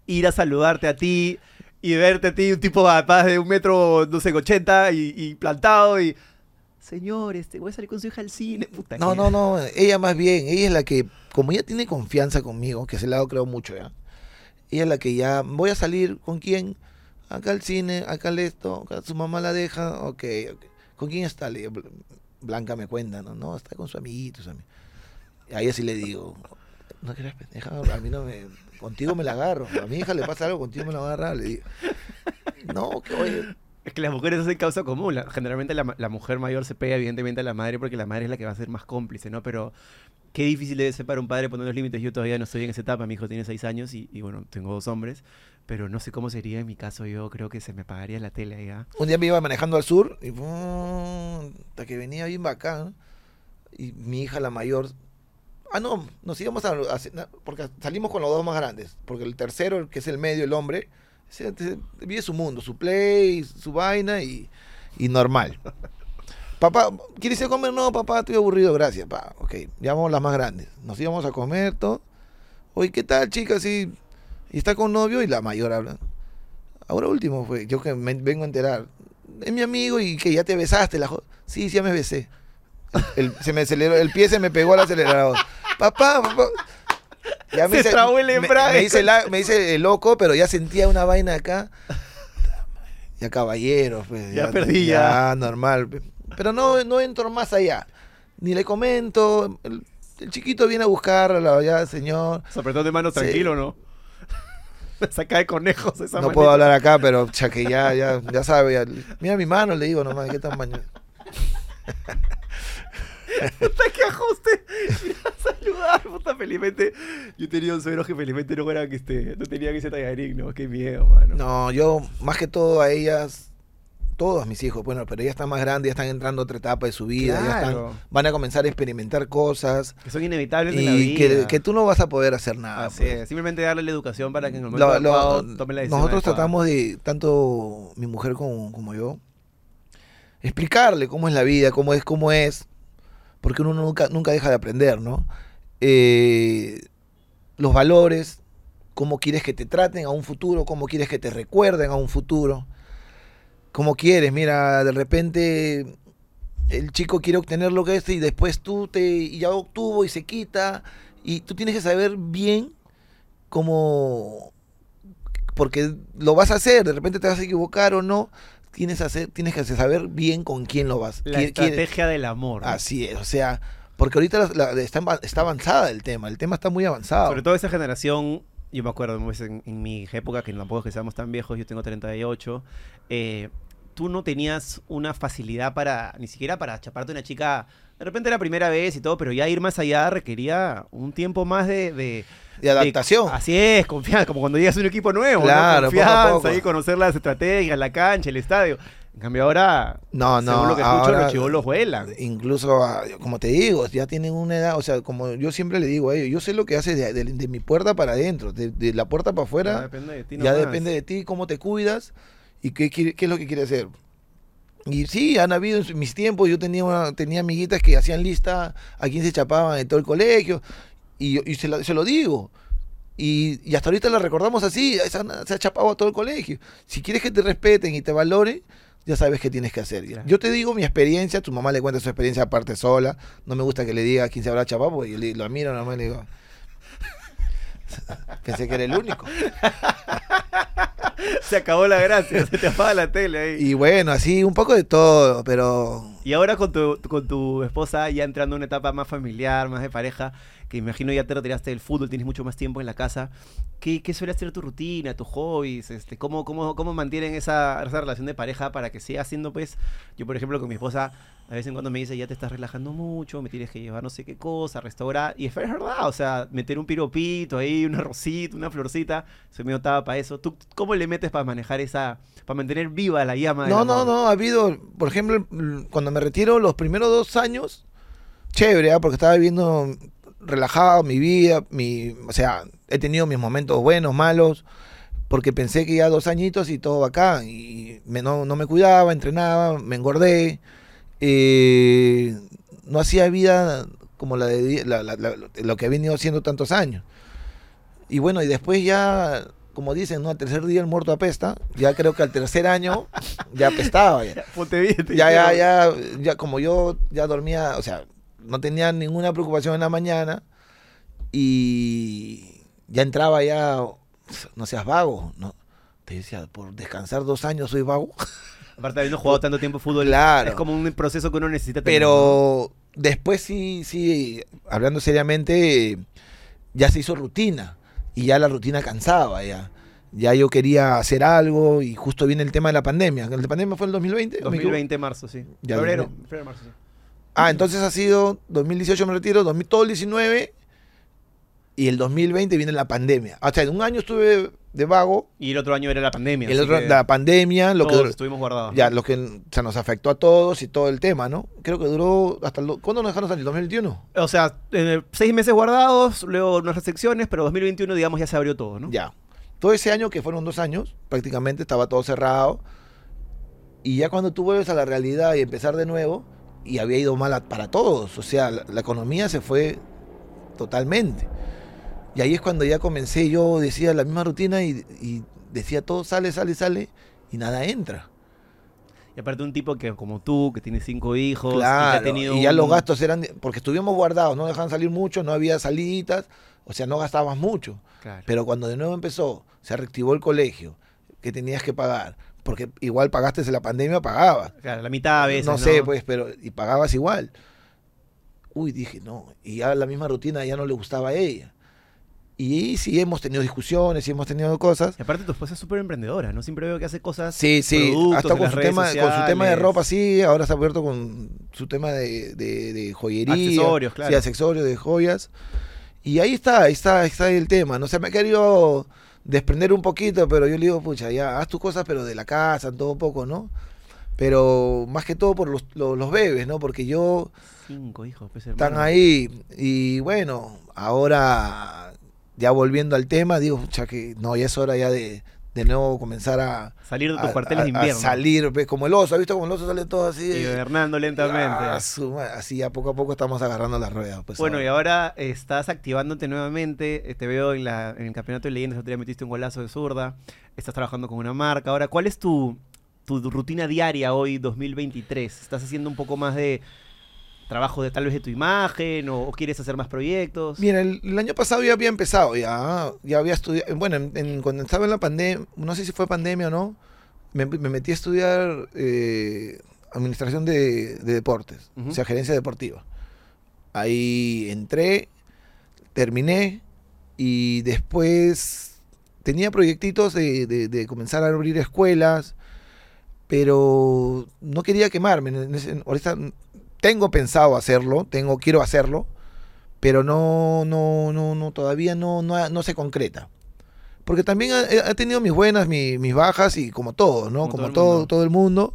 ir a saludarte a ti y verte a ti, un tipo capaz de un metro, no sé, 80 y, y plantado y... Señor, este, voy a salir con su hija al cine, puta.
No,
que-
no, no, ella más bien, ella es la que, como ella tiene confianza conmigo, que se le ha creo mucho ya, ella es la que ya, voy a salir con quién, acá al cine, acá al esto, su mamá la deja, ok, ok. ¿con quién está? Le digo, "Bl- Blanca me cuenta, no, no, está con su amiguito, su ami-". A ella sí le digo, no quieras pendeja, a mí no me, contigo me la agarro, a mi hija le pasa algo, contigo me la agarra, le digo, no, que oye,
Es que las mujeres hacen causa común. Generalmente la, la mujer mayor se pega evidentemente a la madre porque la madre es la que va a ser más cómplice, ¿no? Pero qué difícil debe ser para un padre poner los límites. Yo todavía no estoy en esa etapa. Mi hijo tiene 6 años y, y, bueno, tengo dos hombres. Pero no sé cómo sería en mi caso. Yo creo que se me apagaría la tele ya.
Un día me iba manejando al sur y hasta que venía bien bacán. Y mi hija, la mayor. Ah, no, nos íbamos a, porque salimos con los dos más grandes. Porque el tercero, que es el medio, el hombre, se, se- vive su mundo, su play, su vaina y, y normal. Papá, ¿quieres ir a comer? No, papá, estoy aburrido, gracias, pa. Ok, llamamos las más grandes. Nos íbamos a comer, todo. Oye, ¿qué tal, chica? Sí. Y está con novio y la mayor habla. Ahora último fue, yo que me vengo a enterar. Es mi amigo y que ya te besaste. La sí, sí, ya me besé. El, el- se me aceleró, el pie se me pegó al acelerador. Papá, papá. Ya
Se trabó el
me-
embrague.
Me, la- me loco, pero ya sentía una vaina acá. Ya caballero, pues.
Ya perdí, ya.
Ya, normal. pe. Pero no, no entro más allá. Ni le comento. El, el chiquito viene a buscarla, ya, señor.
Apretón de manos
Sí.
tranquilo, ¿no? Saca de conejos esa
No puedo hablar acá, pero que ya, ya, ya sabe. ya. Mira mi mano, le digo nomás, qué tamaño.
puta, qué ajuste. Ir a saludar, puta, felizmente. Yo tenía un suegro que felizmente no eran, este, no tenían ese tallarín, no, qué miedo, mano.
No, yo más que todo a ellas, todos mis hijos, bueno, pero ellas están más grandes, ya están entrando a otra etapa de su vida, ya están, van a comenzar a experimentar cosas
Que son inevitables en la
y que,
vida.
que tú no vas a poder hacer nada.
Así
pues.
es, simplemente darle la educación para que en el momento
Lo- lo-
adecuado tome la decisión
nosotros
adecuada.
tratamos de, tanto mi mujer como, como yo, explicarle cómo es la vida, cómo es, cómo es, porque uno nunca, nunca deja de aprender, ¿no? Eh, los valores, cómo quieres que te traten a un futuro, cómo quieres que te recuerden a un futuro, cómo quieres, mira, de repente el chico quiere obtener lo que es y después tú te y ya obtuvo y se quita y tú tienes que saber bien cómo porque lo vas a hacer, de repente te vas a equivocar o no, tienes, que hacer, tienes que saber bien con quién lo vas.
La estrategia del amor.
Así es, o sea, porque ahorita la- la- está, está avanzada el tema, el tema está muy avanzado.
Sobre todo esa generación, yo me acuerdo en, en mi época, que tampoco es que seamos tan viejos, yo tengo 38, eh, tú no tenías una facilidad para, ni siquiera para chaparte una chica, de repente la primera vez y todo, pero ya ir más allá requería un tiempo más de... de
de adaptación.
así es, confianza, como cuando llegas a un equipo nuevo, ¿no?
Claro, poco a
confianza,
poco.
ahí conocer las estrategias, la cancha, el estadio. En cambio ahora,
no, no,
según lo que escucho,
ahora-
los chivolos vuelan.
Incluso, ah, como te digo, ya tienen una edad, o sea, como yo siempre le digo a ellos, yo sé lo que haces de, de- de mi puerta para adentro, de, de la puerta para
Ya
afuera,
depende de ti
ya
nomás.
depende de ti, cómo te cuidas y qué, es lo que quieres hacer. Y sí, han habido en mis tiempos, yo tenía una, tenía amiguitas que hacían lista a quién se chapaban en todo el colegio, y, y se, lo, se lo digo. Y, y hasta ahorita la recordamos así, se ha chapado a todo el colegio. Si quieres que te respeten y te valoren, ya sabes qué tienes que hacer.
Claro.
Yo te digo mi experiencia, tu mamá le cuenta su experiencia aparte sola. No me gusta que le diga quién se habrá chapado, porque yo le- lo miro nomás y le digo. Pensé que era el único.
Se acabó la gracia, se te apaga la tele ahí.
Y bueno, así, un poco de todo, pero
Y ahora con tu, con tu esposa ya entrando en una etapa más familiar, más de pareja, que imagino ya te retiraste del fútbol, tienes mucho más tiempo en la casa. ¿Qué, qué suele ser tu rutina, tus hobbies? Este, ¿cómo, cómo, ¿Cómo mantienen esa, esa relación de pareja para que siga siendo, pues, yo por ejemplo con mi esposa, a vez en cuando me dice, ya te estás relajando mucho, me tienes que llevar no sé qué cosa, restaurar, y es verdad, o sea, meter un piropito ahí, un arrocito, una florcita, soy medio taba para eso. ¿Tú cómo le metes para manejar esa, para mantener viva la llama?
No, no, no, ha habido, por ejemplo, cuando me retiro los primeros dos años, chévere, ¿ah? porque estaba viviendo relajado mi vida, mi, o sea, he tenido mis momentos buenos, malos, porque pensé que ya dos añitos y todo acá, y me, no, no me cuidaba, entrenaba, me engordé, eh, no hacía vida como la de la- la- la- lo que he venido haciendo tantos años. Y bueno, y después ya, como dicen, ¿no? Al tercer día el muerto apesta, ya creo que al tercer año ya apestaba. Ya, ya, ya, ya, ya, como yo ya dormía, o sea, no tenía ninguna preocupación en la mañana y ya entraba ya, no seas vago, ¿no? Te decía, por descansar dos años soy vago.
Aparte habiendo jugado tanto tiempo fútbol,
Claro.
es como un proceso que uno necesita tener.
Pero después sí, sí, hablando seriamente, ya se hizo rutina y ya la rutina cansaba ya. Ya yo quería hacer algo y justo viene el tema de la pandemia. ¿La pandemia fue el 2020? ¿O me equivoco?
2020 marzo, sí.
Ya,
febrero,
2020.
febrero, marzo, sí.
Ah, entonces ha sido 2018 me retiro, 2000, todo el 19 y el 2020 viene la pandemia. O sea, en un año estuve de vago,
Y el otro año era la pandemia.
el otro,
que
la pandemia, lo que
todos
duró-
estuvimos guardados.
ya lo que o sea, nos afectó a todos y todo el tema, ¿no? Creo que duró hasta el, ¿cuándo nos dejaron salir? 2021.
O sea, eh, seis meses guardados, luego unas restricciones, pero 2021, digamos, ya se abrió todo, ¿no?
Ya. Todo ese año, que fueron dos años, prácticamente estaba todo cerrado. Y ya cuando tú vuelves a la realidad y empezar de nuevo, y había ido mal para todos. O sea, la, la economía se fue totalmente. Y ahí es cuando ya comencé, yo decía la misma rutina y, y decía todo sale, sale, sale, y nada entra.
Y aparte un tipo que como tú, que tiene cinco hijos, y que ha tenido
y ya
un-
los gastos eran, porque estuvimos guardados, no dejaban salir mucho, no había saliditas, o sea, no gastabas mucho.
Claro.
Pero cuando de nuevo empezó, se reactivó el colegio, que tenías que pagar, porque igual pagaste en la pandemia, pagabas.
Claro, la mitad a veces,
no sé, pues, pero y pagabas igual. Uy, dije, no, y ya la misma rutina ya no le gustaba a ella. Y sí hemos tenido discusiones, sí hemos tenido cosas.
Y aparte tu esposa es súper emprendedora, ¿no? Siempre veo que hace cosas...
Sí, sí, hasta con su, tema, con su tema de ropa, sí, ahora se ha abierto con su tema de, de- de joyería.
Accesorios,
Sí,
claro.
accesorios, de joyas. Y ahí está, ahí está, ahí está el tema. No sé, me ha querido desprender un poquito, pero yo le digo, pucha, ya, haz tus cosas, pero de la casa, todo un poco, ¿no? Pero más que todo por los, los, los bebés, ¿no? Porque yo
Cinco hijos, pues,
están ahí y bueno, ahora ya volviendo al tema, digo, pucha, que no, ya es hora ya de, de nuevo comenzar a,
Salir de tus
a-
cuarteles de
a- a
invierno.
salir, ves, como el oso, ¿has visto como el oso sale todo así?
Y Hernando lentamente.
Ah, así a poco a poco estamos agarrando las ruedas. Pues,
Bueno, y
ahora.
estás activándote nuevamente. eh, Te veo en, la, en el campeonato de leyendas. Otro día metiste un golazo de zurda. Estás trabajando con una marca. Ahora, ¿cuál es tu, tu rutina diaria hoy, 2023? ¿Estás haciendo un poco más de trabajo de tal vez de tu imagen o, o quieres hacer más proyectos?
Mira, el, el año pasado ya había empezado, ya, ya había estudiado, bueno, en- en- cuando estaba en la pandemia, no sé si fue pandemia o no, me, me metí a estudiar eh, administración de, de deportes, o sea, gerencia deportiva. Ahí entré, terminé y después tenía proyectitos de, de- de comenzar a abrir escuelas, pero no quería quemarme. en ese- ahorita tengo pensado hacerlo, tengo, quiero hacerlo, pero no, no, no, no, todavía no, no, no se concreta. Porque también ha, ha tenido mis buenas, mi- mis bajas y como todo, ¿no?
Como
Como,
todo
todo, todo el mundo.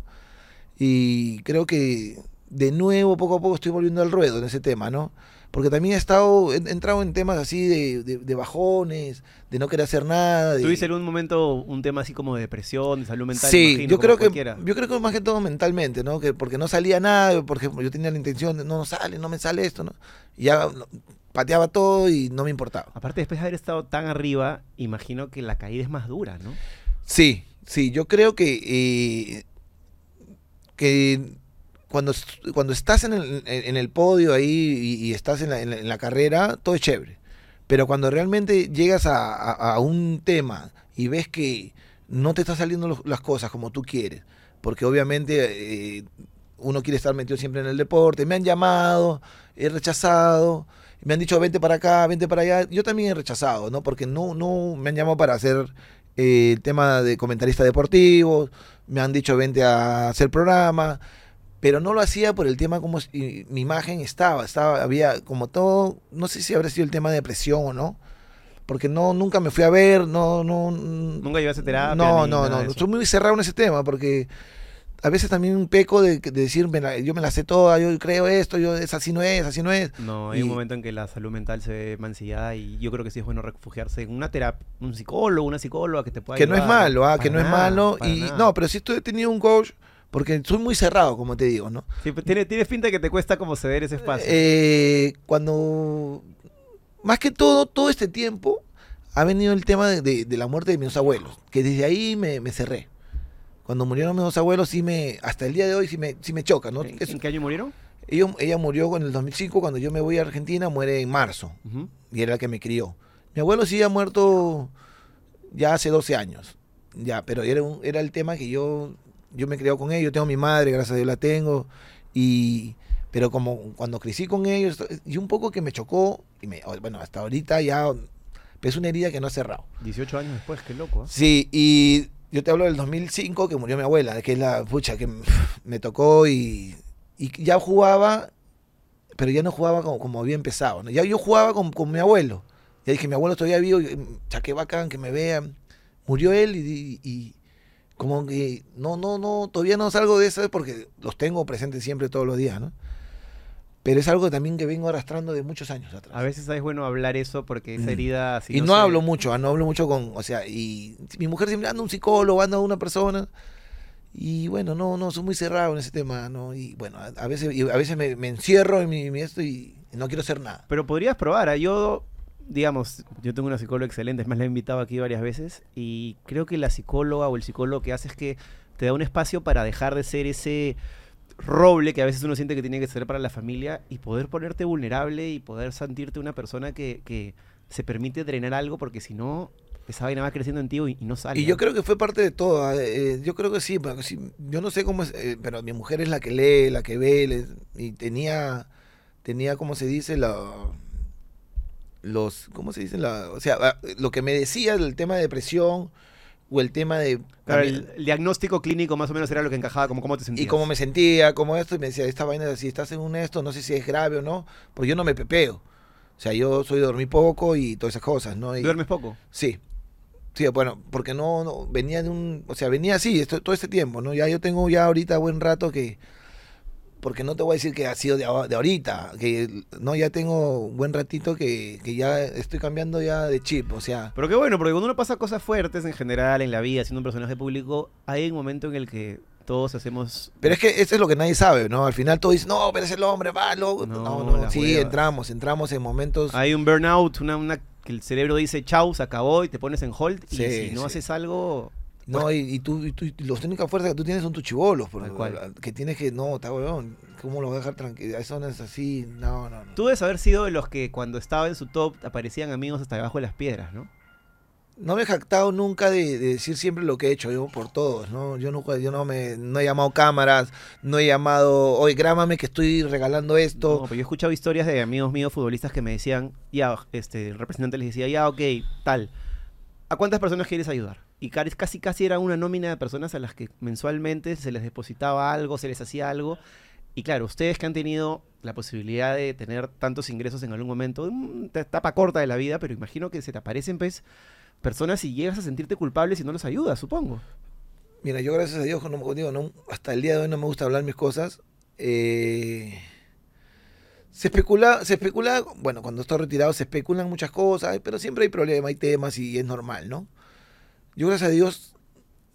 Y creo que de nuevo, poco a poco, estoy volviendo al ruedo en ese tema, ¿no? Porque también he estado, he entrado en temas así de, de- de bajones, de no querer hacer nada. de-
¿Tuviste en un momento un tema así como de depresión, de salud mental?
Sí,
imagino,
yo creo que
cualquiera?
yo creo que más que todo mentalmente, ¿no? Que porque no salía nada, por ejemplo, yo tenía la intención de no, no sale, no me sale esto, ¿no? Y ya no, pateaba todo y no me importaba.
Aparte, después de haber estado tan arriba, imagino que la caída es más dura, ¿no?
Sí, sí, yo creo que eh, que cuando cuando estás en el, en- el podio ahí y, estás en la, en la- carrera, todo es chévere. Pero cuando realmente llegas a, un tema y ves que no te están saliendo las cosas como tú quieres, porque obviamente eh, uno quiere estar metido siempre en el deporte, me han llamado, he rechazado, me han dicho vente para acá, vente para allá, yo también he rechazado, ¿no? Porque no, no me han llamado para hacer eh, el tema de comentarista deportivo, me han dicho vente a hacer programa, pero no lo hacía por el tema como mi imagen estaba, estaba, había como todo, no sé si habrá sido el tema de depresión o no, porque no, nunca me fui a ver, no, no,
Nunca llevaste terapia.
no,
ni
no,
nada
no,
eso.
estoy muy cerrado en ese tema porque a veces también un peco de, de decir, "Me la- yo me la sé toda, yo creo esto, yo es así no es, así no es.
No, hay un momento en que la salud mental se ve mancillada y yo creo que sí es bueno refugiarse en una terapia, un psicólogo, una psicóloga que te pueda
que no es malo, ah, que no es malo. Y
nada.
no, pero sí estoy, he tenido un coach porque soy muy cerrado, como te digo, ¿no?
Sí, pues, tiene, tienes pinta que te cuesta como ceder ese espacio.
Eh, cuando, más que todo, todo este tiempo ha venido el tema de, de- de la muerte de mis abuelos, que desde ahí me, me cerré. Cuando murieron mis dos abuelos, sí me, hasta el día de hoy sí me, sí me choca, ¿no?
¿En, qué año murieron?
ella, ella murió en el 2005, cuando yo me voy a Argentina, muere en marzo, y era el que me crió. Mi abuelo sí ha muerto ya hace 12 años, ya, pero era, un- era el tema que yo, yo me he criado con ellos, tengo mi madre, gracias a Dios la tengo, y, pero como cuando crecí con ellos, y un poco que me chocó, y me, bueno, hasta ahorita ya es una herida que no ha cerrado.
18 años después, qué loco. ¿eh?
Sí, y yo te hablo del 2005 que murió mi abuela, que es la pucha que me tocó y, y ya jugaba, pero ya no jugaba como, como había empezado. ¿no? Ya yo jugaba con, con mi abuelo. Ya dije, mi abuelo todavía vivo, y, cha, qué bacán que me vean. Murió él y como que no, no, no, todavía no salgo de eso porque los tengo presentes siempre todos los días, ¿no? Pero es algo también que vengo arrastrando de muchos años atrás.
A veces es bueno hablar eso porque esa
Mm.
herida... si
y no,
se-
hablo mucho, ah, no hablo mucho con, o sea, y mi mujer siempre anda un psicólogo, anda una persona. Y bueno, no, no, soy muy cerrado en ese tema, ¿no? Y bueno, a, a veces, a veces me, me encierro en mi, mi esto y no quiero hacer nada.
Pero podrías probar. ¿ah? Yo, digamos, yo tengo una psicóloga excelente, es más, la he invitado aquí varias veces. Y creo que la psicóloga o el psicólogo que hace es que te da un espacio para dejar de ser ese roble que a veces uno siente que tiene que ser para la familia y poder ponerte vulnerable y poder sentirte una persona que, que se permite drenar algo porque si no, esa vaina va creciendo en ti y, y no sale.
Y yo creo que fue parte de todo. ah, eh, yo creo que sí, porque sí, yo no sé cómo es, eh, pero mi mujer es la que lee, la que ve, le- y tenía, tenía, ¿cómo se dice? La, los, ¿cómo se dice? La, o sea, ah, lo que me decía del tema de depresión o el tema de...
Claro, el, el diagnóstico clínico más o menos era lo que encajaba, como cómo te sentías.
y cómo me sentía, como esto, y me decía, esta vaina, si estás en un esto, no sé si es grave o no, porque yo no me pepeo. O sea, yo soy de dormir poco y todas esas cosas, ¿no? Y-
¿Duermes poco?
Sí. Sí, bueno, porque no, no, venía de un, o sea, venía así esto- todo este tiempo, ¿no? Ya yo tengo ya ahorita buen rato que, porque no te voy a decir que ha sido de, de ahorita, que no, ya tengo un buen ratito que, que ya estoy cambiando ya de chip, o sea,
Pero qué bueno, porque cuando uno pasa cosas fuertes en general en la vida, siendo un personaje público, hay un momento en el que todos hacemos...
pero es que eso es lo que nadie sabe, ¿no? Al final todo dice, no, pero es el hombre, va, loco.
No,
No, no, sí, entramos, entramos en momentos,
Hay un burnout, una, una que el cerebro dice chau, se acabó y te pones en hold.
Sí,
y si no
sí.
haces algo...
no, y, y tú, y tú, y las únicas fuerzas que tú tienes son tus chivolos, por-
cual.
que tienes que, no, está weón, ¿cómo lo voy a dejar tranquilo? Eso no es así, no, no, no.
Tú debes haber sido de los que cuando estaba en su top aparecían amigos hasta debajo de las piedras, ¿no?
No me he jactado nunca de, de decir siempre lo que he hecho, yo por todos, ¿no? Yo nunca, yo no me, no he llamado cámaras, no he llamado, oye, grámame que estoy regalando
No,
esto.
pero yo he escuchado historias de amigos míos futbolistas que me decían, ya, este, el representante les decía, ya, ok, tal. ¿A cuántas personas quieres ayudar? Y casi, casi, era una nómina de personas a las que mensualmente se les depositaba algo, se les hacía algo. Y claro, ustedes que han tenido la posibilidad de tener tantos ingresos en algún momento, una etapa corta de la vida, pero imagino que se te aparecen, pues, personas y llegas a sentirte culpable si no los ayudas, supongo.
Mira, yo gracias a Dios, no, hasta el día de hoy no me gusta hablar mis cosas. Eh, se especula, se especula, bueno, cuando estoy retirado se especulan muchas cosas, pero siempre hay problemas, hay temas y es normal, ¿no? Yo gracias a Dios,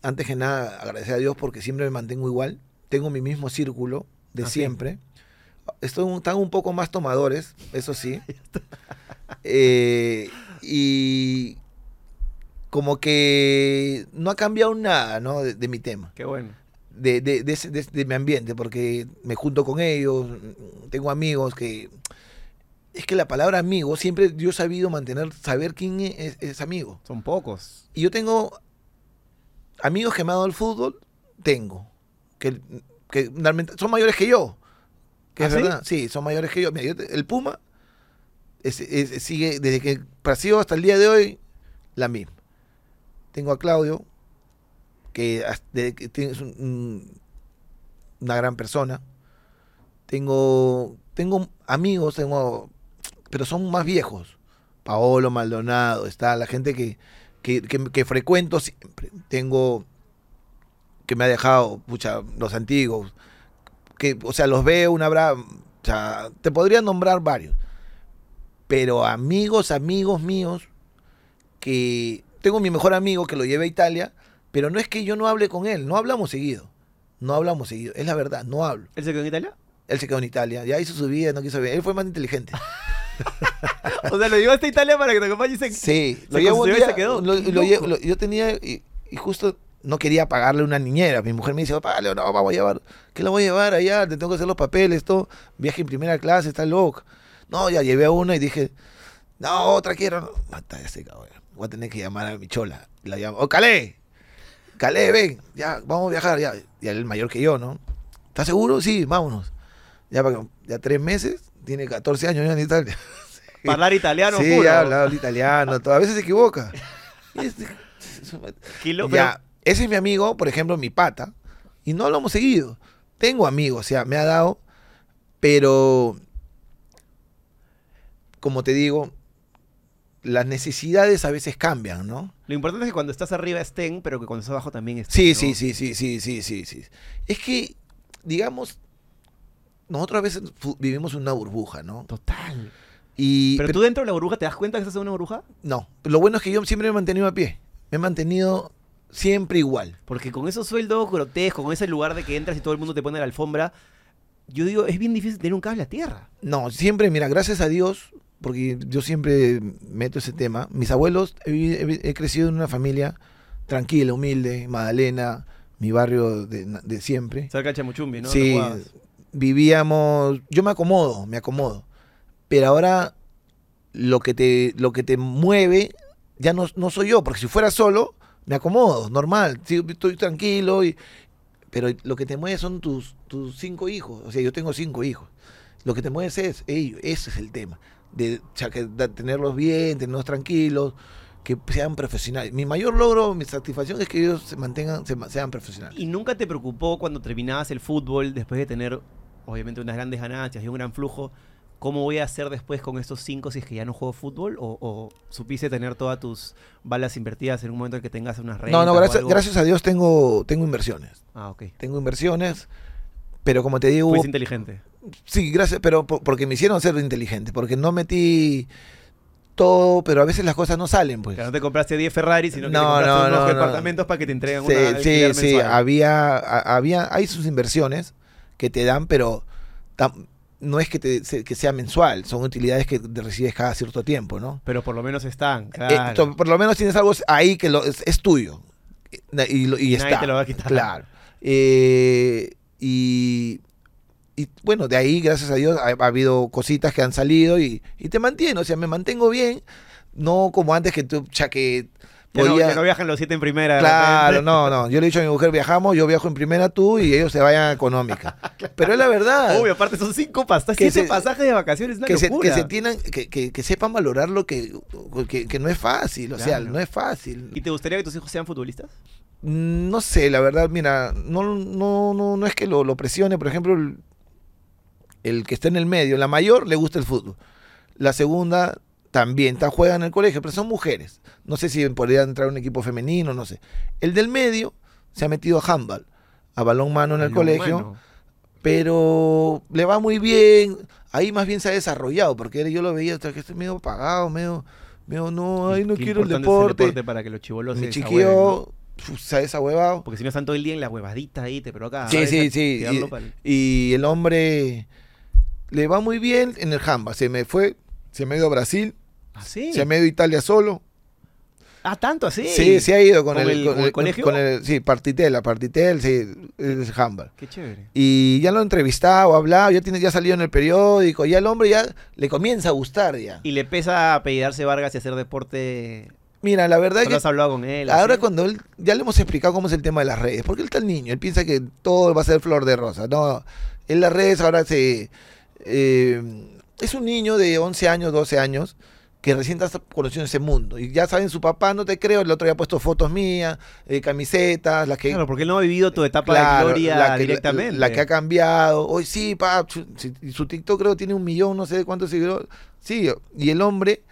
antes que nada, agradecer a Dios porque siempre me mantengo igual. Tengo mi mismo círculo de
Ah,
siempre. Estoy, un- están un poco más tomadores, eso sí. Eh, y como que no ha cambiado nada, ¿no? De, de mi tema
Qué bueno.
de, de, de, ese- de- de mi ambiente, porque me junto con ellos, tengo amigos que... Es que la palabra amigo, siempre yo he sabido mantener, saber quién es, es amigo.
Son pocos.
Y yo tengo amigos que me han dado el fútbol, tengo, que, que son mayores que yo. Que
¿Ah,
es
sí?
verdad, sí, son mayores que yo. Mira, yo te- el Puma es- es- sigue, desde que nació hasta el día de hoy, la misma. Tengo a Claudio, que, es un- una gran persona. Tengo, tengo amigos, tengo, pero son más viejos. Paolo Maldonado, está la gente que, que, que- que frecuento siempre. Tengo que me ha dejado, pucha, los antiguos, que, o sea, los veo, una bra, o sea, te podría nombrar varios. Pero amigos, amigos míos, que tengo mi mejor amigo que lo llevé a Italia, pero no es que yo no hable con él, no hablamos seguido. No hablamos seguido, es la verdad, no hablo.
¿Él se quedó en Italia?
Él se quedó en Italia, ya hizo su vida, no quiso ver. Él fue más inteligente.
O sea, lo llevaste a Italia para que te acompañes en...
Sí,
Se
lo llevo un
y se quedó.
lo- lo lo- yo tenía, y, y justo no quería pagarle una niñera. Mi mujer me dice, págale, no, vamos a llevar. ¿Qué la voy a llevar allá? Te tengo que hacer los papeles, todo. Viaje en primera clase, está loco. No, ya llevé a una y dije, no, otra quiero. Mata, ya se cagó, ya. Voy a tener que llamar a mi chola. Y La llamo, oh, Calé, Calé, ven, ya, vamos a viajar, ya. Y él es mayor que yo, ¿no? ¿Estás seguro? Sí, vámonos. Ya, ya tres meses, tiene 14 años ya en Italia.
Hablar italiano,
sí,
puro.
ya hablaba italiano, todo. a veces se equivoca.
Kilo-
ya, ese es mi amigo, por ejemplo, mi pata, y no lo hemos seguido. Tengo amigos, o sea, me ha dado, pero como te digo, las necesidades a veces cambian, ¿no?
Lo importante es que cuando estás arriba estén, pero que cuando estás abajo también estén.
Sí,
¿no?
sí, sí, sí, sí, sí, sí, sí. Es que, digamos, nosotros a veces vivimos una burbuja, ¿no?
Total.
Y,
Pero
pero-
tú dentro de la burbuja, ¿te das cuenta que estás en una burbuja?
no, lo bueno es que yo siempre me he mantenido a pie. Me he mantenido siempre igual.
Porque con esos sueldos grotescos, con ese lugar de que entras y todo el mundo te pone la alfombra, yo digo, es bien difícil tener un cable a tierra.
No, siempre, mira, gracias a Dios, porque yo siempre meto ese tema. Mis abuelos, he, crecido en una familia tranquila, humilde, Magdalena, mi barrio de, de siempre.
Cerca de Chamuchumbi, ¿no?
sí. Vivíamos, yo me acomodo, me acomodo. Pero ahora lo que te, lo que te mueve ya no, no soy yo, porque si fuera solo, me acomodo, normal, estoy tranquilo, y, pero lo que te mueve son tus, tus cinco hijos, o sea, yo tengo cinco hijos. Lo que te mueve es ellos, ese es el tema. de, tenerlos bien, tenerlos tranquilos, que sean profesionales. Mi mayor logro, mi satisfacción es que ellos se mantengan, se ma- sean profesionales.
¿Y nunca te preocupó cuando terminabas el fútbol, después de tener, obviamente, unas grandes ganancias y un gran flujo, cómo voy a hacer después con estos cinco si es que ya no juego fútbol? ¿O, o supiste tener todas tus balas invertidas en un momento en que tengas unas rentas
No, no, gracias, gracias a Dios tengo, tengo inversiones.
Ah, ok.
Tengo inversiones, pero como te digo,
Fuiste inteligente.
Sí, gracias, pero po- porque me hicieron ser inteligente, porque no metí todo, pero a veces las cosas no salen, pues.
Que no te compraste 10 Ferrari, sino que
No,
te compraste
no,
unos
no, no.
departamentos para que te entreguen
Sí,
una
sí, sí,
mensual.
había, había, hay sus inversiones que te dan, pero tam- no es que, te, que sea mensual, son utilidades que te recibes cada cierto tiempo, ¿no?
Pero por lo menos están,
Eh,
claro.
to- por lo menos tienes algo ahí que lo, es, es tuyo y, y
Nadie
está.
te lo va a quitar.
Claro. Eh, y, y bueno, de ahí, gracias a Dios, ha, ha habido cositas que han salido y, y te mantiene, o sea, me mantengo bien, no como antes que tú, ya que
Ya no, ya no viajan los siete en primera.
Claro, no, no. Yo le he dicho a mi mujer, viajamos, yo viajo en primera tú y ellos se vayan a económica. Pero es la verdad.
Obvio, aparte son cinco
Que
siete
se-
pasajes de vacaciones, una
que se, que se tienen, que, que- que sepan valorar lo que, que, no es fácil, o sea, no es fácil.
¿Y te gustaría que tus hijos sean futbolistas?
Mm, No sé, la verdad, mira, no, no, no, no es que lo, lo presione, por ejemplo, el, el que está en el medio, la mayor le gusta el fútbol, la segunda también, está, juega en el colegio, pero son mujeres. No sé si podría entrar un equipo femenino, no sé. El del medio se ha metido a handball, a balón mano en el colegio,
mano.
Pero le va muy bien. Ahí más bien se ha desarrollado, porque yo lo veía, hasta que estoy medio apagado, medio, medio no, ay, no
Qué
quiero el
importante es
deporte.
para que los chivolos se
chiquillo se ha desahuevado.
Porque si no están todo el día en la huevadita ahí, te provoca.
Sí, sí, sí. Y, el hombre le va muy bien en el handball. Se me fue, se me ha ido a Brasil,
¿Ah, sí?
se me ha ido a Italia solo.
Ah, tanto así.
Sí, se ha ido con,
¿Con
el,
el-
con
con el colegio?
sí, Partitel, a Partitel, sí, es handball.
Qué chévere.
Y ya lo entrevistado, hablado, ya tiene, ya salió en el periódico, ya el hombre ya le comienza a gustar ya.
¿Y le pesa apellidarse Vargas y hacer deporte?
Mira, la verdad
¿No
que
has hablado con él?
Ahora
así?
cuando él, ya le hemos explicado cómo es el tema de las redes, porque él está el niño, él piensa que todo va a ser flor de rosa, no, en las redes ahora se, eh, es un niño de 11 años, 12 años, que recién está conociendo ese mundo, y ya saben, su papá, no te creo, el otro día ha puesto fotos mías, eh, camisetas, las que...
Claro, porque él no ha vivido tu etapa
Claro,
de gloria
la que,
directamente.
La, la que ha cambiado. Hoy sí, pa, su, su TikTok creo que tiene un millón, no sé de cuántos seguidores. Sí, y el hombre,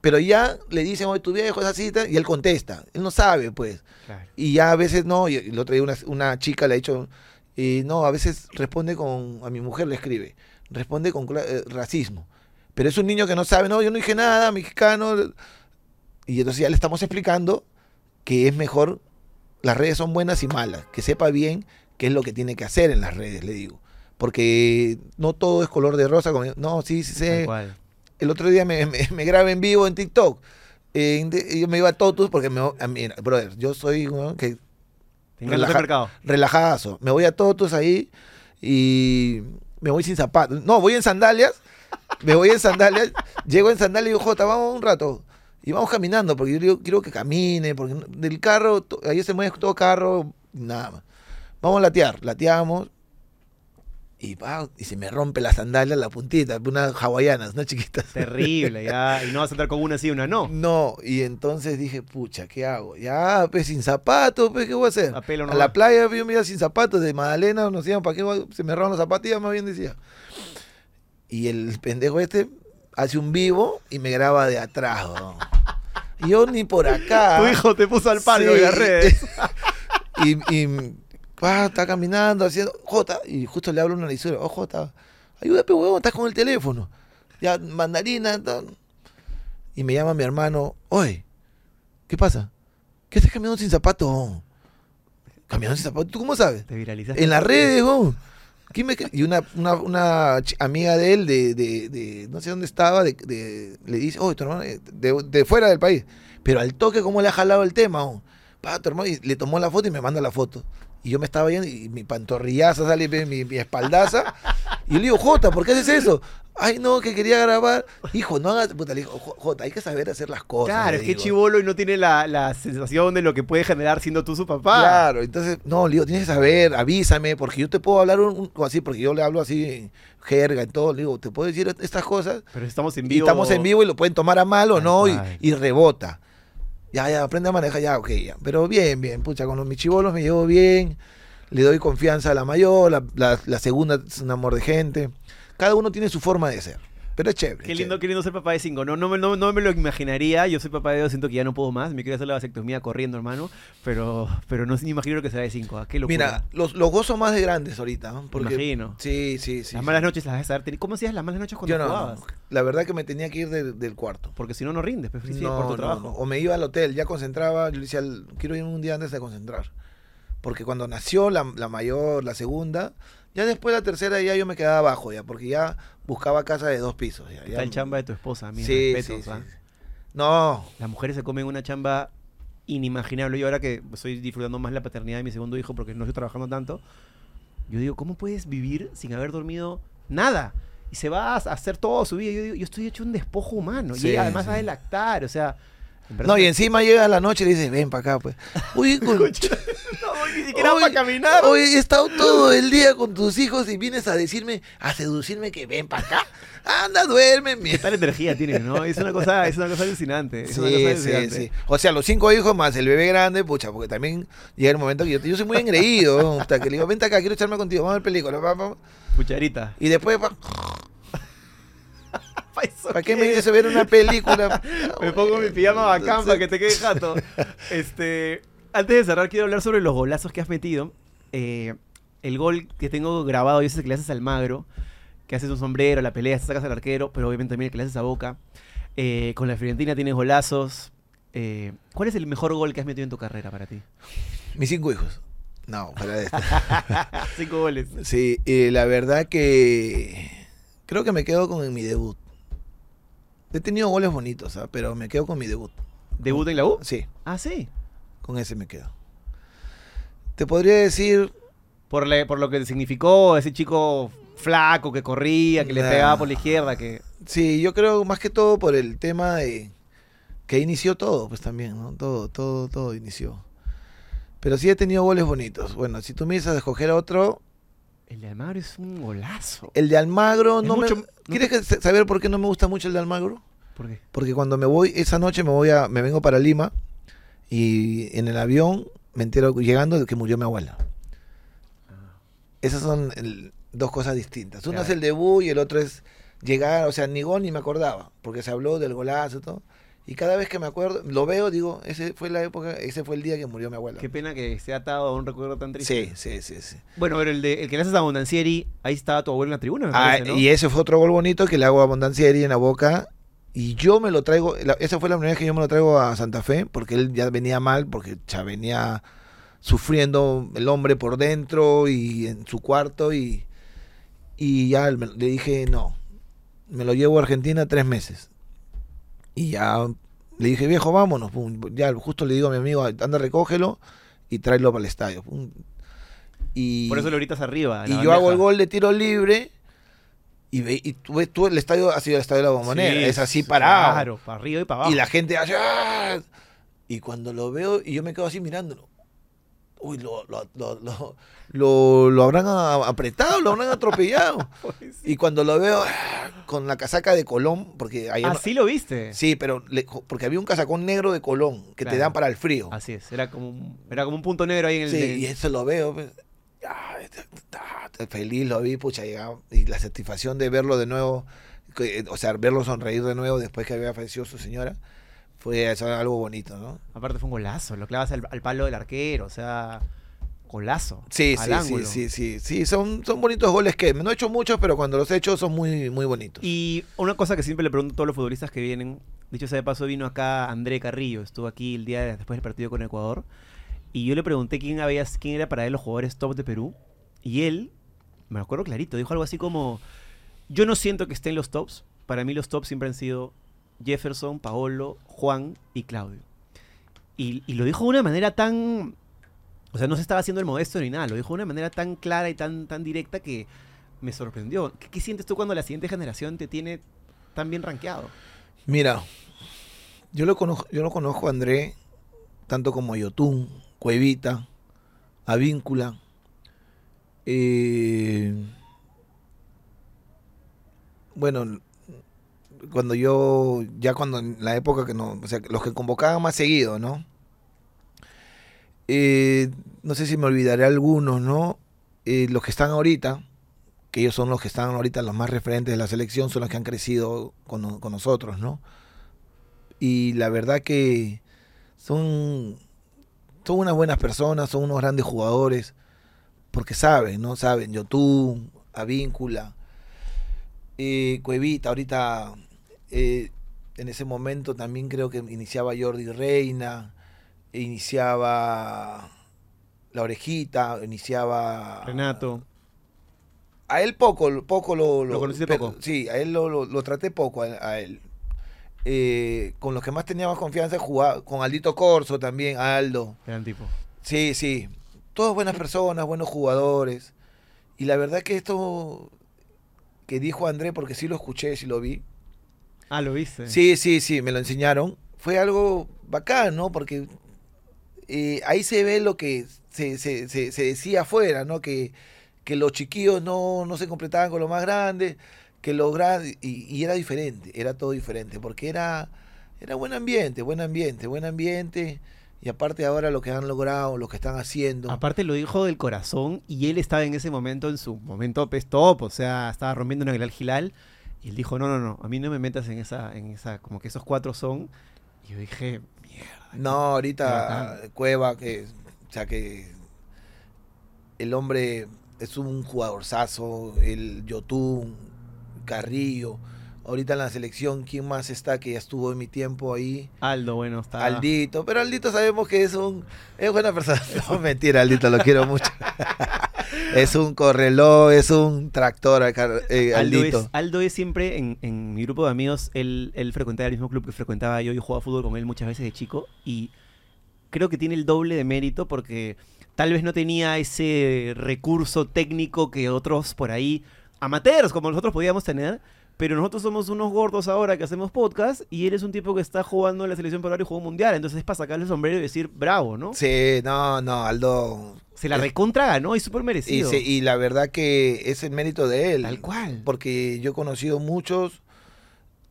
pero ya le dicen, hoy tu viejo es así, y él contesta. Él no sabe, pues.
Claro.
Y ya a veces no, y el otro día una, una chica le ha dicho, eh, no, a veces responde con, a mi mujer le escribe, responde con eh, racismo. Pero es un niño que no sabe, no, yo no dije nada, mexicano. Y entonces ya le estamos explicando que es mejor, las redes son buenas y malas, que sepa bien qué es lo que tiene que hacer en las redes, le digo. Porque no todo es color de rosa. como- no, sí, sí, sé. El otro día me, me, me grabé en vivo en TikTok. Eh, yo me iba a Totus porque, me, a mí, brother, yo soy uno que Relaja- relajadazo. Me voy a Totus ahí y me voy sin zapatos. No, voy en sandalias. Me voy en sandalias. llego en sandalias y digo, Jota, vamos un rato. Y vamos caminando, porque yo digo, quiero que camine, porque del carro, ahí se mueve todo carro, nada más. Vamos a latear, lateamos. Y, pa, y se me rompe la sandalia, la puntita, unas hawaianas, unas chiquitas.
Terrible, ya. Y no vas a entrar con una sí, una no.
No, y entonces dije, pucha, ¿qué hago? Ya, pues sin zapatos, pues, ¿qué voy a hacer?
A pelo
a
nomás.
la playa, yo me iba sin zapatos, de Magdalena, nos íbamos, ¿para qué se me roban las zapatillas? Más bien decía. Y el pendejo este hace un vivo y me graba de atrás. Y yo ni por acá.
Tu hijo te puso al palo
Sí.
en las redes.
y, y pa, está caminando, haciendo, Jota, y justo le hablo a una lisura, oh Jota, ayúdame, huevón, estás con el teléfono. Ya, mandarina, tal. Y me llama mi hermano, oye, ¿qué pasa? ¿Qué estás caminando sin zapatos? Caminando sin zapatos, ¿tú cómo sabes?
Te viralizaste.
En las redes, weón. ¿Quién me cre- Y una, una, amiga de él, de, de, de- no sé dónde estaba, le dice, oh, tu hermano, eh, de, fuera del país. Pero al toque, ¿cómo le ha jalado el tema? tu hermano, y le tomó la foto y me manda la foto. Y yo me estaba viendo y mi pantorrillaza sale, mi, mi espaldaza. Y yo le digo, Jota, ¿por qué haces eso? Ay, no, que quería grabar. Hijo, no hagas. Puta, le digo, "Jo- Jota, hay que saber hacer las cosas.
Claro, es que chivolo y no tiene la, la sensación de lo que puede generar siendo tú su papá.
Claro, entonces, no, le digo, tienes que saber, avísame, porque yo te puedo hablar un, un- así, porque yo le hablo así en jerga y todo. Le digo, te puedo decir estas cosas.
Pero estamos en
Y
vivo.
estamos en vivo y lo pueden tomar a mal o no, y, y rebota. Ya, ya, aprende a manejar, ya, ok, ya. Pero bien, bien, pucha, con los mis chibolos me llevo bien, le doy confianza a la mayor, la, la- la segunda es un amor de gente. Cada uno tiene su forma de ser. Pero es chévere.
Qué lindo,
chévere.
qué lindo ser papá de cinco. No, no, me- no, no me lo imaginaría. Yo soy papá de dos, siento que ya no puedo más. Me quiero hacer la vasectomía corriendo, hermano. Pero, pero no me imagino lo que será de cinco. ¿A qué locura?
Mira, los, los gozos más de grandes ahorita. ¿no? Porque,
Imagino.
Sí, sí, sí.
las malas noches las vas a estar ¿Cómo hacías las malas noches cuando
Yo no,
jugabas?
no. La verdad que me tenía que ir de- del cuarto.
Porque si no, no rindes. Pues, sí, por tu trabajo.
O me iba al hotel, ya concentraba, yo le decía, quiero ir un día antes de concentrar. Porque cuando nació la, la mayor, la segunda, ya después la tercera ya yo me quedaba abajo ya, porque ya buscaba casa de dos pisos. Ya,
¿Qué
ya-
tal chamba de tu esposa? Mis
Sí,
respetos,
sí,
¿ah?
sí. No,
Las mujeres se comen una chamba inimaginable. Yo ahora que estoy disfrutando más la paternidad de mi segundo hijo porque no estoy trabajando tanto, yo digo, ¿cómo puedes vivir sin haber dormido nada? Y se va a hacer todo su vida. Yo digo, yo estoy hecho un despojo humano. y
Sí,
además
sí.
va a lactar, o sea...
no, y encima llega la noche y le dice, ven para acá, pues. Uy, con-
No, ni siquiera para caminar.
Hoy he estado todo el día con tus hijos y vienes a decirme, a seducirme que ven para acá. Anda, duerme.
¿Qué tal energía tienes, no? Es una cosa, es una cosa alucinante. Es una cosa
Sí, sí,
alucinante.
sí. O sea, los cinco hijos más el bebé grande, pucha, porque también llega el momento que yo, yo soy muy engreído. hasta que le digo, vente acá, quiero echarme contigo, vamos a ver película. pa, pa".
Cucharita.
Y después, ¿para
Pa' eso
qué me dices ver una película?
Me pongo mi pijama bacán para que te quede jato. Este, antes de cerrar, quiero hablar sobre los golazos que has metido. Eh, el gol que tengo grabado, yo sé que le haces al magro, que haces un sombrero, la pelea, sacas al arquero, pero obviamente también el que le haces a boca. Eh, con la Fiorentina tienes golazos. Eh, ¿Cuál es el mejor gol que has metido en tu carrera para ti?
Mis cinco hijos. No, de esto.
Cinco goles.
Sí, la verdad que creo que me quedo con mi debut. He tenido goles bonitos, ¿ah? pero me quedo con mi debut.
¿Debut en la U?
Sí,
Ah, sí.
con ese me quedo. Te podría decir,
Por, lo que significó ese chico flaco que corría, que le pegaba por la izquierda, que...
sí, yo creo más que todo por el tema de que inició todo, pues también, ¿no? Todo, todo, todo inició. Pero sí he tenido goles bonitos. Bueno, si tú me dices escoger otro,
El de Almagro es un golazo.
el de Almagro, no
mucho-
me...
no
¿Quieres saber por qué no me gusta mucho el de Almagro?
¿Por qué?
Porque cuando me voy, esa noche me voy a, me vengo para Lima y en el avión me entero llegando de que murió mi abuela. Esas son el- dos cosas distintas. Uno
Claro.
es el debut y el otro es llegar, o sea, ni gol ni me acordaba, porque se habló del golazo y todo. Y cada vez que me acuerdo, lo veo, digo, ese fue la época, ese fue el día que murió mi abuela.
Qué pena que ha atado a un recuerdo tan triste.
Sí, sí, sí, sí.
Bueno, pero el, de, el que le haces a Bondancieri, ahí estaba tu abuelo en la tribuna, me
Ah,
parece, ¿no?
Y ese fue otro gol bonito que le hago a Bondancieri en la boca. Y yo me lo traigo, la- esa fue la primera vez que yo me lo traigo a Santa Fe, porque él ya venía mal, porque ya venía sufriendo el hombre por dentro y en su cuarto. Y, y ya le dije, no, me lo llevo a Argentina tres meses. Y ya le dije, viejo, vámonos. pum. Ya justo le digo a mi amigo, anda, recógelo y tráelo para el estadio. pum. Y,
Por eso lo gritas arriba.
y yo hago el gol de tiro libre y, ve, y tú ves, tú el estadio ha sido el estadio de la bombonera,
Sí,
es así parado.
Claro, para arriba y para abajo.
Y la gente allá. Y cuando lo veo, y yo me quedo así mirándolo. Uy, lo, lo, lo, lo, lo- lo habrán apretado, lo habrán atropellado. y cuando lo veo con la casaca de Colón, porque ayer no-
Así lo viste.
Sí, pero le- porque había un casacón negro de Colón que te dan para el frío.
Así es, era como un, era como un punto negro ahí en el...
Sí, y eso lo veo. pues, ah, feliz lo vi, pucha, llegaba, y la satisfacción de verlo de nuevo, que, o sea, verlo sonreír de nuevo después que había fallecido su señora, fue eso, algo bonito, ¿no?
Aparte fue un golazo, lo clavas al, al palo del arquero, o sea, golazo.
Sí,
al
sí, sí,
ángulo.
sí, sí, sí, son, son bonitos goles que no he hecho muchos, pero cuando los he hecho son muy, muy bonitos.
Y una cosa que siempre le pregunto a todos los futbolistas que vienen, dicho sea de paso, vino acá André Carrillo, estuvo aquí el día de- después del partido con Ecuador, y yo le pregunté quién, había, quién era para él los jugadores top de Perú, y él, me acuerdo clarito, dijo algo así como, yo no siento que esté en los tops, para mí los tops siempre han sido Jefferson, Paolo, Juan y Claudio. Y, lo dijo de una manera tan... O sea, no se estaba haciendo el modesto ni nada, lo dijo de una manera tan clara y tan, tan directa que me sorprendió. ¿Qué, qué sientes tú cuando la siguiente generación te tiene tan bien rankeado?
Mira, yo lo conozco, yo lo conozco a André, tanto como a Yotun, Cuevita, Avíncula. eh, bueno, cuando yo, ya cuando en la época que no, o sea, los que convocaban más seguido, ¿no? Eh, no sé si me olvidaré algunos, ¿no? Eh, los que están ahorita, que ellos son los que están ahorita los más referentes de la selección, son los que han crecido con, con nosotros, ¿no? Y la verdad que son, son unas buenas personas, son unos grandes jugadores, porque saben, ¿no? Saben, Yotun, Avíncula, eh, Cuevita, ahorita eh, en ese momento también creo que iniciaba Jordi Reina, iniciaba La Orejita, iniciaba
Renato.
a él poco, poco lo...
¿Lo conociste poco?
Sí, a él lo, lo- lo traté poco, a, a él. Eh, con los que más tenía más confianza jugaba, con Aldito Corso también, Aldo.
Gran tipo.
Sí, sí. Todas buenas personas, buenos jugadores. Y la verdad que esto que dijo André, porque sí lo escuché, sí lo vi.
Ah, ¿lo viste?
Sí, sí, sí, me lo enseñaron. Fue algo bacán, ¿no? Porque eh, ahí se ve lo que se, se- se- se decía afuera, ¿no? Que, que los chiquillos no, no se completaban con los más grandes, que los grandes... Y, y era diferente, era todo diferente, porque era, era buen ambiente, buen ambiente, buen ambiente. Y aparte ahora lo que han logrado, lo que están haciendo.
Aparte lo dijo del corazón y él estaba en ese momento, en su momento pest top, o sea, estaba rompiendo en el Gilal. Y él dijo, no, no, no, a mí no me metas en esa, en esa, como que esos cuatro son. Y yo dije, mierda.
No, ahorita. Cueva, que, o sea que el hombre es un jugadorzazo, el Yotun, Carrillo. Ahorita en la selección, ¿quién más está que ya estuvo en mi tiempo ahí?
Aldo, bueno, está.
Aldito, pero Aldito sabemos que es un es buena persona. No, mentira, Aldito, lo quiero mucho. es un correló, es un tractor, Car- eh,
Aldo es, Aldo es siempre en, en mi grupo de amigos, él, él frecuentaba el mismo club que frecuentaba yo, yo jugaba fútbol con él muchas veces de chico y creo que tiene el doble de mérito porque tal vez no tenía ese recurso técnico que otros por ahí, amateurs como nosotros podíamos tener, pero nosotros somos unos gordos ahora que hacemos podcast y él es un tipo que está jugando en la selección peruana y jugó un mundial, entonces es para sacarle el sombrero y decir bravo, ¿no?
Sí, no, no, Aldo.
Se la
es-
recontra ganó y súper merecido.
y la verdad que es el mérito de él.
Tal cual.
Porque yo he conocido muchos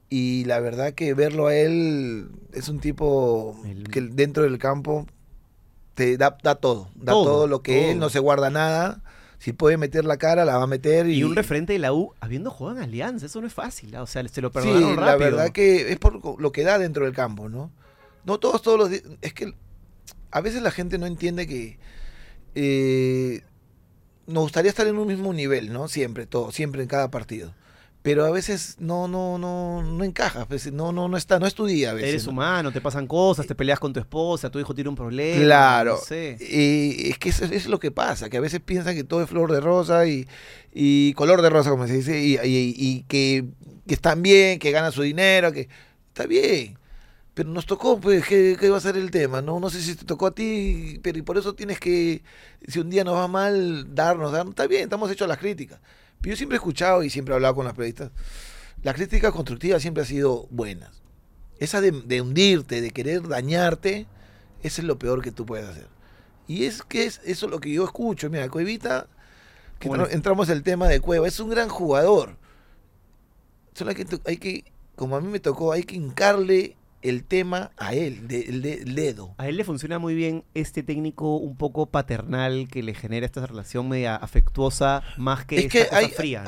y la verdad que verlo a él es un tipo
El-
que dentro del campo te da, da todo. Da
Todo,
todo, lo que él, no se guarda nada. Si puede meter la cara, la va a meter. Y,
Y un referente de la U habiendo jugado en Alianza, eso no es fácil, ¿ah? o sea, se lo
Sí,
perdonaron
la
rápido.
verdad que es por lo que da dentro del campo, ¿no? No todos, todos los días. Es que a veces la gente no entiende que eh, nos gustaría estar en un mismo nivel, ¿no? Siempre, todo, siempre en cada partido. Pero a veces no, no, no, no encaja, a veces no, no, no está, no es tu día a veces.
Eres
¿no?
humano, te pasan cosas, te peleas con tu esposa, tu hijo tiene un problema.
Claro.
No sé.
Y es que eso, eso es lo que pasa, que a veces piensan que todo es flor de rosa y, y color de rosa, como se dice, y, y- y que, que están bien, que ganan su dinero, que está bien. Pero nos tocó, pues, ¿qué, qué va a ser el tema? No no sé si te tocó a ti, pero y por eso tienes que, si un día nos va mal, darnos, darnos. Está bien, estamos hechos a las críticas. Pero yo siempre he escuchado y siempre he hablado con las periodistas. Las críticas constructivas siempre han sido buenas. Esa de, de hundirte, de querer dañarte, eso es lo peor que tú puedes hacer. Y es que es eso es lo que yo escucho. Mira, Cuevita, que
¿Cómo
entra-
le-
entramos el tema de Cueva, es un gran jugador. Solo hay que, hay que, como a mí me tocó, hay que hincarle el tema a él, de- el, de- el dedo.
A él le funciona muy bien este técnico un poco paternal que le genera esta relación media afectuosa más que
es que
esta cosa
hay,
fría,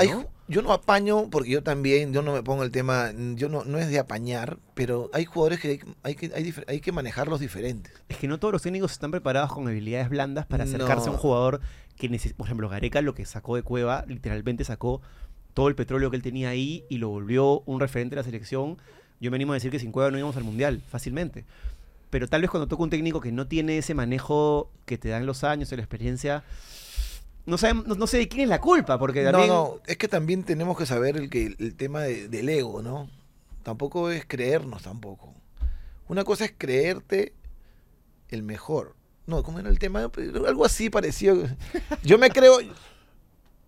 yo no apaño, porque yo también, yo no me pongo el tema, yo no, no es de apañar, pero hay jugadores que hay, hay que hay, hay que manejarlos diferentes.
Es que no todos los técnicos están preparados con habilidades blandas para acercarse a un jugador que necesita. Por ejemplo, Gareca lo que sacó de Cueva, literalmente sacó todo el petróleo que él tenía ahí y lo volvió un referente de la selección. Yo me animo a decir que sin Cueva no íbamos al Mundial, fácilmente. Pero tal vez cuando toca un técnico que no tiene ese manejo que te dan los años la experiencia, no, sabemos- no, no sé de quién es la culpa, porque
No,
también...
no, es que también tenemos que saber el, que, el tema de- del ego, ¿no? Tampoco es creernos tampoco. Una cosa es creerte el mejor. No, ¿cómo era el tema? Algo así parecido. Yo me creo...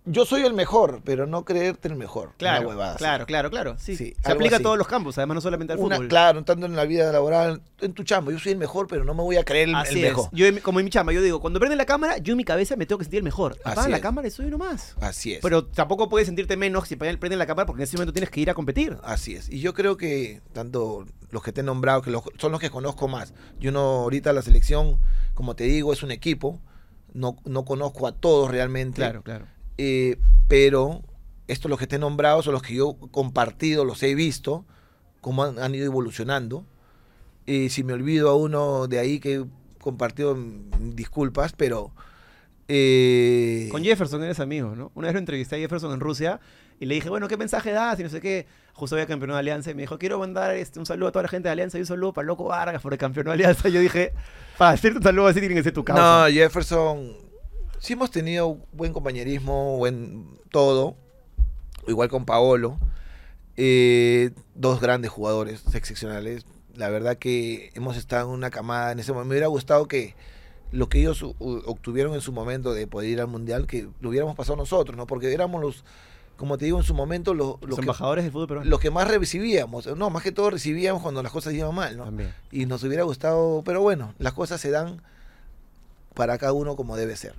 yo soy el mejor, pero no creerte el mejor.
Claro,
Una huevada así.
claro, claro, claro. Sí,
Sí,
se aplica
así.
a todos los campos, además no solamente al
Una-
fútbol.
claro, tanto en la vida laboral, en tu chamba. Yo soy el mejor, pero no me voy a creer el, el
Así es.
mejor.
Yo, como en mi chamba, yo digo, cuando prende la cámara, yo en mi cabeza me tengo que sentir el mejor.
Así
Apagan la
es.
cámara y soy uno más.
Así es.
Pero tampoco puedes sentirte menos si prenden la cámara porque en ese momento tienes que ir a competir.
Así es. Y yo creo que tanto los que te he nombrado, que los- son los que conozco más. Yo no, ahorita la selección, como te digo, es un equipo. No, no conozco a todos realmente.
Claro, claro.
Eh, pero estos los que te he nombrado son los que yo he compartido, los he visto, cómo han, han ido evolucionando. Y si me olvido a uno de ahí que he compartido, mm, disculpas, pero... eh,
Con Jefferson eres amigo, ¿no? Una vez lo entrevisté a Jefferson en Rusia y le dije, bueno, ¿qué mensaje das? Y no sé qué. Justo había campeonado de Alianza y me dijo, quiero mandar este, un saludo a toda la gente de Alianza y un saludo para Loco Vargas por el campeonato de Alianza. Y yo dije, para decirte un saludo así tiene que ser tu causa.
No, Jefferson, sí hemos tenido buen compañerismo, buen todo. Igual con Paolo. Eh, dos grandes jugadores excepcionales. La verdad que hemos estado en una camada en ese momento. Me hubiera gustado que lo que ellos obtuvieron en su momento de poder ir al Mundial, que lo hubiéramos pasado nosotros, ¿no? Porque éramos los, como te digo, en su momento los, los,
Los
que,
embajadores del fútbol peruano.
los que más recibíamos. No, más que todo recibíamos cuando las cosas iban mal, ¿no?
También.
y nos hubiera gustado, pero bueno, las cosas se dan para cada uno como debe ser.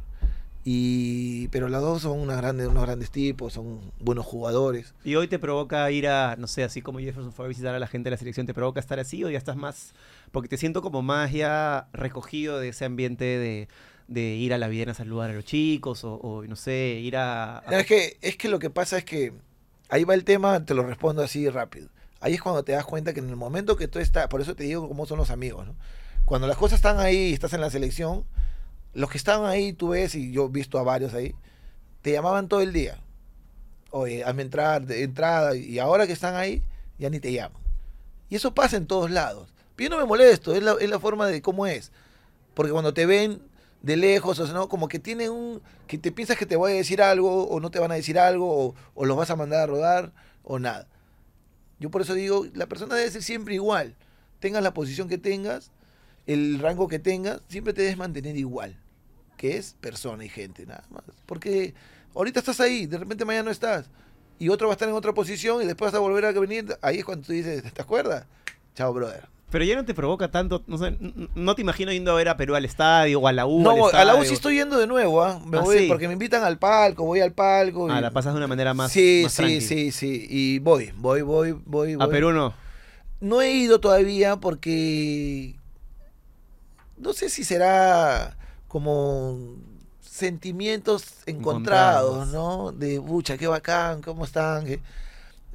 Y pero las dos son unas grandes, unos grandes tipos, son buenos jugadores.
Y hoy te provoca ir a, no sé, así como Jefferson fue a visitar a la gente de la selección, ¿te provoca estar así o ya estás más, porque te siento como más ya recogido de ese ambiente de, de ir a la Viena a saludar a los chicos o, o, no sé, ir a... a-
No, es que es que lo que pasa es que ahí va el tema, te lo respondo así rápido. Ahí es cuando te das cuenta que en el momento que tú estás, por eso te digo cómo son los amigos, ¿no? Cuando las cosas están ahí y estás en la selección, los que estaban ahí, tú ves, y yo he visto a varios ahí, te llamaban todo el día. Oye, hazme entrar, entrada, y ahora que están ahí, ya ni te llaman. Y eso pasa en todos lados. Yo no me molesto, es la, es la forma de cómo es. Porque cuando te ven de lejos, o sea, ¿no? como que tienen un. que te piensas que te voy a decir algo, o no te van a decir algo, o, o los vas a mandar a rodar, o nada. Yo por eso digo, la persona debe ser siempre igual. Tengas la posición que tengas, el rango que tengas, siempre te debes mantener igual. Que es persona y gente, nada más. Porque ahorita estás ahí, de repente mañana no estás. Y otro va a estar en otra posición y después vas a volver a venir. Ahí es cuando tú dices, ¿te acuerdas? Chao, brother.
Pero ya no te provoca tanto, no sé, no te imagino yendo a ver a Perú al estadio o a la U.
No,
al
a la U sí estoy yendo de nuevo, ¿ah? Me
¿Ah,
voy
sí?
porque me invitan al palco, voy al palco.
Ah, la pasas de una manera más
Sí,
más
sí,
tranqui.
sí, sí. Y voy, voy, voy, voy.
A. Perú no.
No he ido todavía porque no sé si será como sentimientos encontrados,
Encontrados.
¿no? De bucha, qué bacán, cómo están. qué-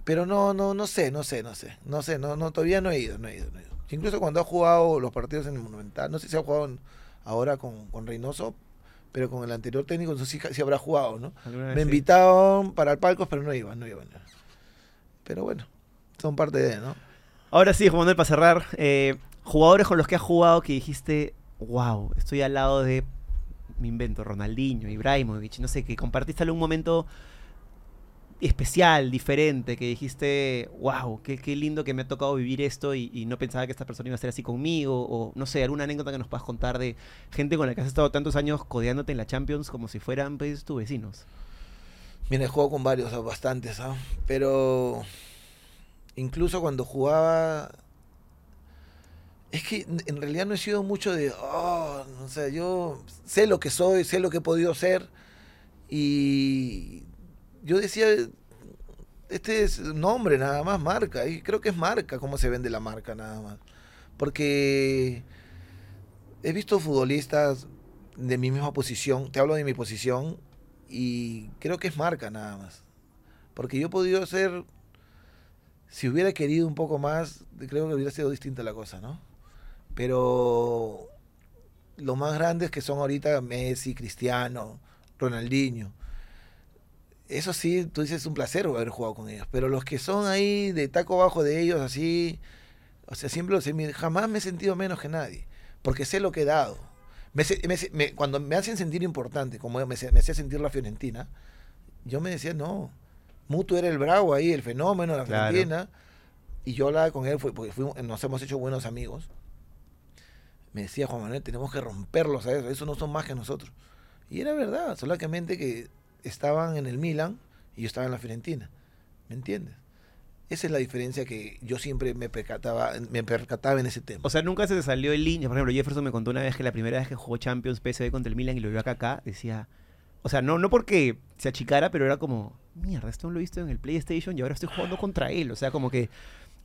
Pero no, no, no sé, no sé, no sé, no sé, no, no, todavía no he ido, no he ido, no he ido. Incluso cuando ha jugado los partidos en el Monumental, no sé si ha jugado en- ahora con, con Reynoso, pero con el anterior técnico, no sé si, si habrá jugado, ¿no? Me invitaron para el palco, pero no iban, no iban. Pero bueno, son parte de, ¿no?
Ahora sí, Juan Manuel, para cerrar, eh, jugadores con los que has jugado que dijiste, wow, estoy al lado de mi invento, Ronaldinho, Ibrahimovic, no sé, que compartiste algún momento especial, diferente, que dijiste, wow, qué, qué lindo que me ha tocado vivir esto y, no pensaba que esta persona iba a ser así conmigo, o no sé, alguna anécdota que nos puedas contar de gente con la que has estado tantos años codeándote en la Champions como si fueran pues, tus vecinos.
Mira, he jugado con varios, bastantes, ¿ah? pero incluso cuando jugaba, es que en- realidad no he sido mucho de, oh, o sea, yo sé lo que soy, sé lo que he podido ser, y yo decía, este es nombre nada más, marca, y creo que es marca, cómo se vende la marca nada más, porque he visto futbolistas de mi misma posición, te hablo de mi posición, y creo que es marca nada más. Porque yo he podido ser, si hubiera querido un poco más, creo que hubiera sido distinta la cosa, ¿no? Pero los más grandes que son ahorita Messi, Cristiano, Ronaldinho, eso sí, tú dices es un placer haber jugado con ellos. Pero los que son ahí de taco bajo de ellos, así, o sea, siempre los he- jamás me he sentido menos que nadie. Porque sé lo que he dado. Me se- me se- me- cuando me hacen sentir importante, como me, me hacía sentir la Fiorentina, yo me decía, no, Mutu era el bravo ahí, el fenómeno, la
Claro.
Fiorentina, y yo hablaba con él, fue- porque fuimos- nos hemos hecho buenos amigos. Me decía, Juan Manuel, tenemos que romperlos a eso, esos no son más que nosotros. Y era verdad, solamente que estaban en el Milan y yo estaba en la Fiorentina. ¿Me entiendes? Esa es la diferencia que yo siempre me percataba, me percataba en ese tema.
O sea, nunca se te salió el línea. Por ejemplo, Jefferson me contó una vez que la primera vez que jugó Champions PSV contra el Milan y lo vio acá, acá decía... O sea, no, no porque se achicara, pero era como... Mierda, esto no lo he visto en el PlayStation y ahora estoy jugando contra él. O sea, como que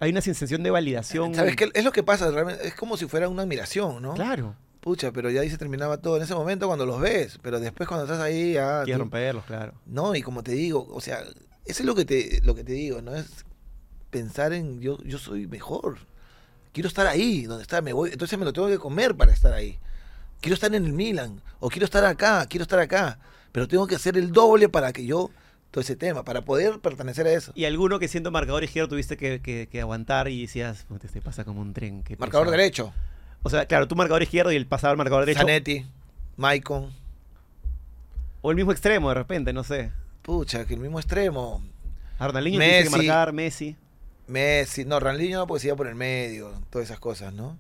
hay una sensación de validación.
¿Sabes qué? Es lo que pasa, realmente, es como si fuera una admiración, ¿no?
Claro.
Pucha, pero ya ahí se terminaba todo en ese momento cuando los ves, pero después cuando estás ahí ya...
Quieres
tú-
romperlos, claro.
No, y como te digo, o sea, eso es lo que te, lo que te digo, ¿no? Es pensar en yo, yo soy mejor. Quiero estar ahí, donde está, me voy, entonces me lo tengo que comer para estar ahí. Quiero estar en el Milan, o quiero estar acá, quiero estar acá, pero tengo que hacer el doble para que yo, todo ese tema, para poder pertenecer a eso.
Y alguno que siendo marcador izquierdo tuviste que, que- que aguantar y decías, "Puta, este pasa como un tren. qué
Marcador
pesado".
derecho,
O sea, claro, tú marcador izquierdo y el pasador marcador derecho.
Zanetti, Maicon,
O el mismo extremo de repente, no sé.
pucha, que el mismo extremo,
A Ronaldinho tuviste que
Messi.
marcar, Messi.
Messi, no, Ranliño no porque se iba por el medio, todas esas cosas, ¿no?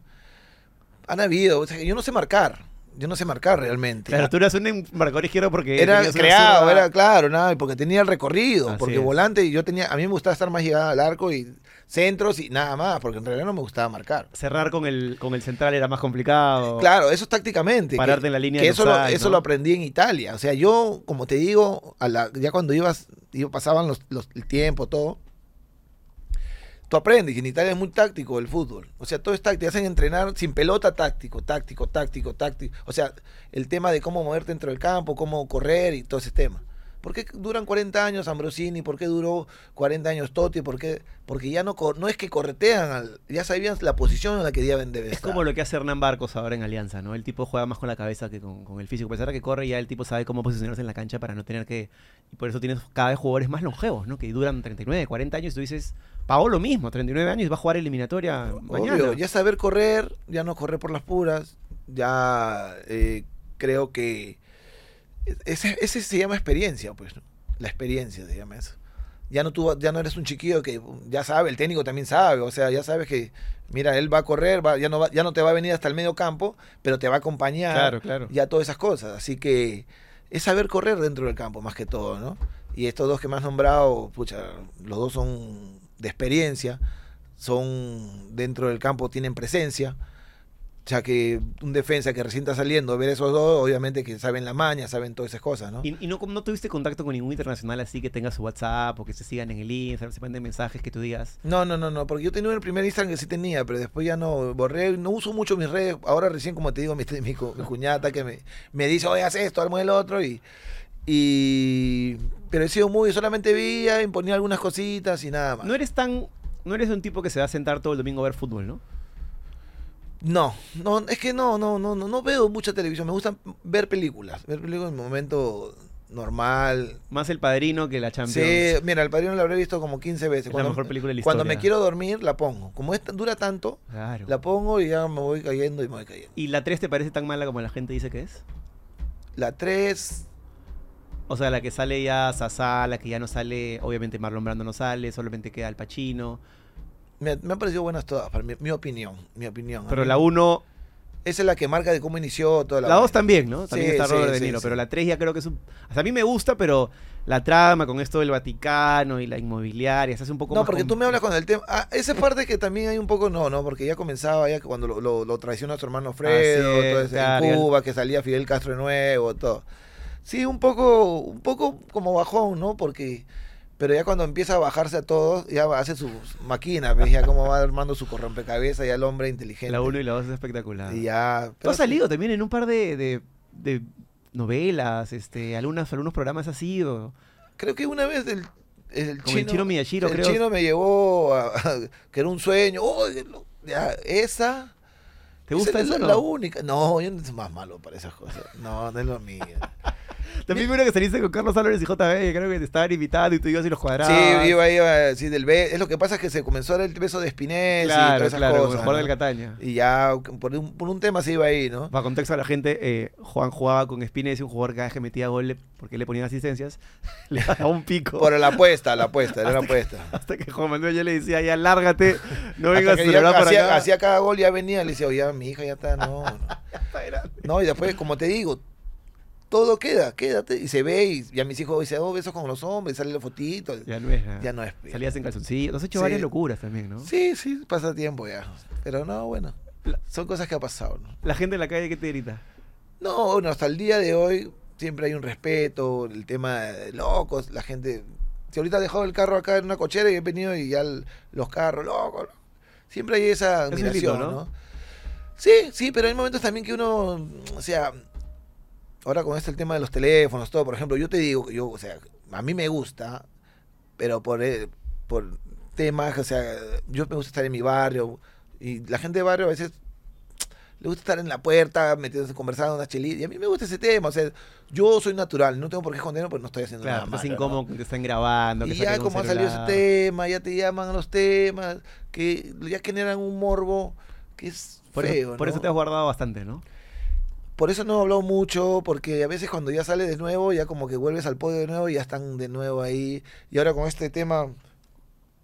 Han habido, o sea, yo no sé marcar, yo no sé marcar realmente.
Claro, tú eras un marcador izquierdo porque...
era creado,
zurda.
era claro, nada, porque tenía el recorrido,
Así
porque
es.
volante yo tenía, a mí me gustaba estar más llegada al arco y centros y nada más, porque en realidad no me gustaba marcar.
Cerrar con el, con el central era más complicado.
Claro, eso es tácticamente.
Pararte
que,
en la línea
que
del
eso, lo, eso
¿no?
lo aprendí en Italia. O sea, yo, como te digo, a la, ya cuando ibas, iba- pasaban los, los- el tiempo, todo, tú aprendes. Y en Italia es muy táctico el fútbol. O sea, todo es táctico. Hacen entrenar sin pelota, táctico, táctico, táctico, táctico. O sea, el tema de cómo moverte dentro del campo, cómo correr y todo ese tema. ¿Por qué duran 40 años Ambrosini? ¿Por qué duró 40 años Totti? ¿Por qué? Porque ya no, es que corretean, al- ya sabían la posición en la que deben debe
Es
estar.
como lo que hace Hernán Barcos ahora en Alianza, ¿no? El tipo juega más con la cabeza que con, con el físico. A pesar de que corre, ya el tipo sabe cómo posicionarse en la cancha para no tener que... Y por eso tienes cada vez jugadores más longevos, ¿no? Que duran 39, 40 años y tú dices, pagó lo mismo, 39 años y va a jugar eliminatoria mañana.
Obvio, ya saber correr, ya no correr por las puras, ya eh, creo que ese, ese se llama experiencia, pues, ¿no? la experiencia se llama eso. Ya no, tú, ya no eres un chiquillo que ya sabe, el técnico también sabe, o sea, ya sabes que, mira, él va a correr, va- ya, no va, ya no te va a venir hasta el medio campo, pero te va a acompañar,
Claro, claro.
ya todas esas cosas. Así que es saber correr dentro del campo, más que todo, ¿no? Y estos dos que me has nombrado, pucha, los dos son de experiencia, son dentro del campo, tienen presencia. O sea que un defensa que recién está saliendo, ver esos dos, obviamente que saben la maña, saben todas esas cosas, ¿no?
¿Y, y no, no tuviste contacto con ningún internacional así que tenga su WhatsApp o que se sigan en el Instagram, se manden mensajes que tú digas?
No, no, no, no, porque yo tenía el primer Instagram que sí tenía, pero después ya no borré, no uso mucho mis redes, ahora recién como te digo, mi, mi, mi cuñata que me, me dice, oye, haz esto, haz el otro, y, y pero he sido muy, solamente veía, imponía algunas cositas y nada más.
No eres tan... No eres un tipo que se va a sentar todo el domingo a ver fútbol, ¿no?
No, no, es que no, no, no, no, no veo mucha televisión, me gusta ver películas, ver películas en el momento normal.
Más el padrino que la Champions.
Sí, mira, El Padrino la habré visto como 15 veces.
Es la mejor película de la
Cuando me quiero dormir, la pongo. Como es, dura tanto,
Claro.
la pongo y ya me voy cayendo y me voy cayendo.
¿Y la 3 te parece tan mala como la gente dice que es?
La 3,
O sea, la que sale ya Sasá, la que ya no sale, obviamente Marlon Brando no sale, solamente queda Al Pacino.
me, me han parecido buenas todas, para mi, mi opinión, mi opinión.
Pero la 1,
Esa es la que marca de cómo inició toda la...
la 2
vaina.
también, ¿no? También
Sí,
está
sí,
Robert De Niro,
sí.
pero la 3 ya creo que es un... O sea, a mí me gusta, pero la trama con esto del Vaticano y la inmobiliaria se hace un poco
No,
más
porque tú me hablas con el tema. Ah, esa parte que también hay un poco no, ¿no? Porque ya comenzaba ya cuando lo, lo, lo traiciona a su hermano Fredo,
es,
todo ese-
claro,
en Cuba, que salía Fidel Castro de nuevo, todo. Sí, un poco, un poco como bajón, ¿no? Porque, pero ya cuando empieza a bajarse a todos, ya hace sus máquinas, ¿ves? Ya cómo va armando su rompecabezas, ya el hombre inteligente.
La 1 y la 2 es espectacular.
Y ya.
Tú has salido también en un par de, de, de novelas, este, algunas, algunos programas así, o
Creo que una vez el, chino.
el chino Miyashiro,
el
creo.
chino me llevó a, a- que era un sueño. Oh, ya, esa.
¿te gusta
esa
eso?
es
o
la
no?
única. No, yo no soy más malo para esas cosas. No, no es lo mío.
También vino que saliste con Carlos Álvarez y JB, que creo que te estaban invitando y tú ibas y los cuadrabas.
Sí, iba, iba, sí, del be- Es lo que pasa es que se comenzó a dar el beso de Espinés y
Claro,
todas esas
claro,
cosas. ¿no?
del Cataña.
Y ya por un, por un tema se iba ahí, ¿no?
Para contexto a la gente, eh, Juan jugaba con Spinesi, un jugador que cada vez que metía gol, porque le ponían asistencias, le daba un pico.
Por la apuesta, la apuesta, era la apuesta.
Hasta que Juan Manuel ya le decía, ya lárgate, no vengas a celebrar para
hacía,
acá.
hacía cada gol, ya venía, le decía, oye, mi hija ya está, no. No, no. No, y después, como te digo, todo queda, quédate. Y se ve, y ya mis hijos dicen, oh, besos con los hombres, sale la fotito.
Ya no es nada.
Ya no es.
Salías en calzoncillo. Has hecho
Sí.
varias locuras también, ¿no?
Sí, sí, pasa tiempo ya. Pero no, bueno, son cosas que ha pasado, ¿no?
La gente en la calle, ¿qué te grita?
No, bueno, hasta el día de hoy siempre hay un respeto, el tema de locos, la gente... Si ahorita he dejado el carro acá en una cochera y he venido y ya el- los carros, locos, siempre hay esa
es
admiración,
lindo,
¿no?
¿no?
Sí, sí, pero hay momentos también que uno, o sea, ahora con este el tema de los teléfonos, todo, por ejemplo, yo te digo, que yo, o sea, a mí me gusta, pero por, eh, por temas, o sea, yo me gusta estar en mi barrio y la gente de barrio a veces le gusta estar en la puerta, metiéndose, conversando, una chelita. Y a mí me gusta ese tema. O sea, yo soy natural, no tengo por qué esconderlo porque no estoy haciendo
Claro,
nada
estás
malo, ¿no?
incómodo que te están grabando. que
Y ya como ha salido ese tema, ya te llaman a los temas, que ya generan un morbo que es
Por,
feo,
eso, por
¿no?
eso te has guardado bastante, ¿no?
Por eso no he hablado mucho, porque a veces cuando ya sale de nuevo, ya como que vuelves al podio de nuevo y ya están de nuevo ahí. Y ahora con este tema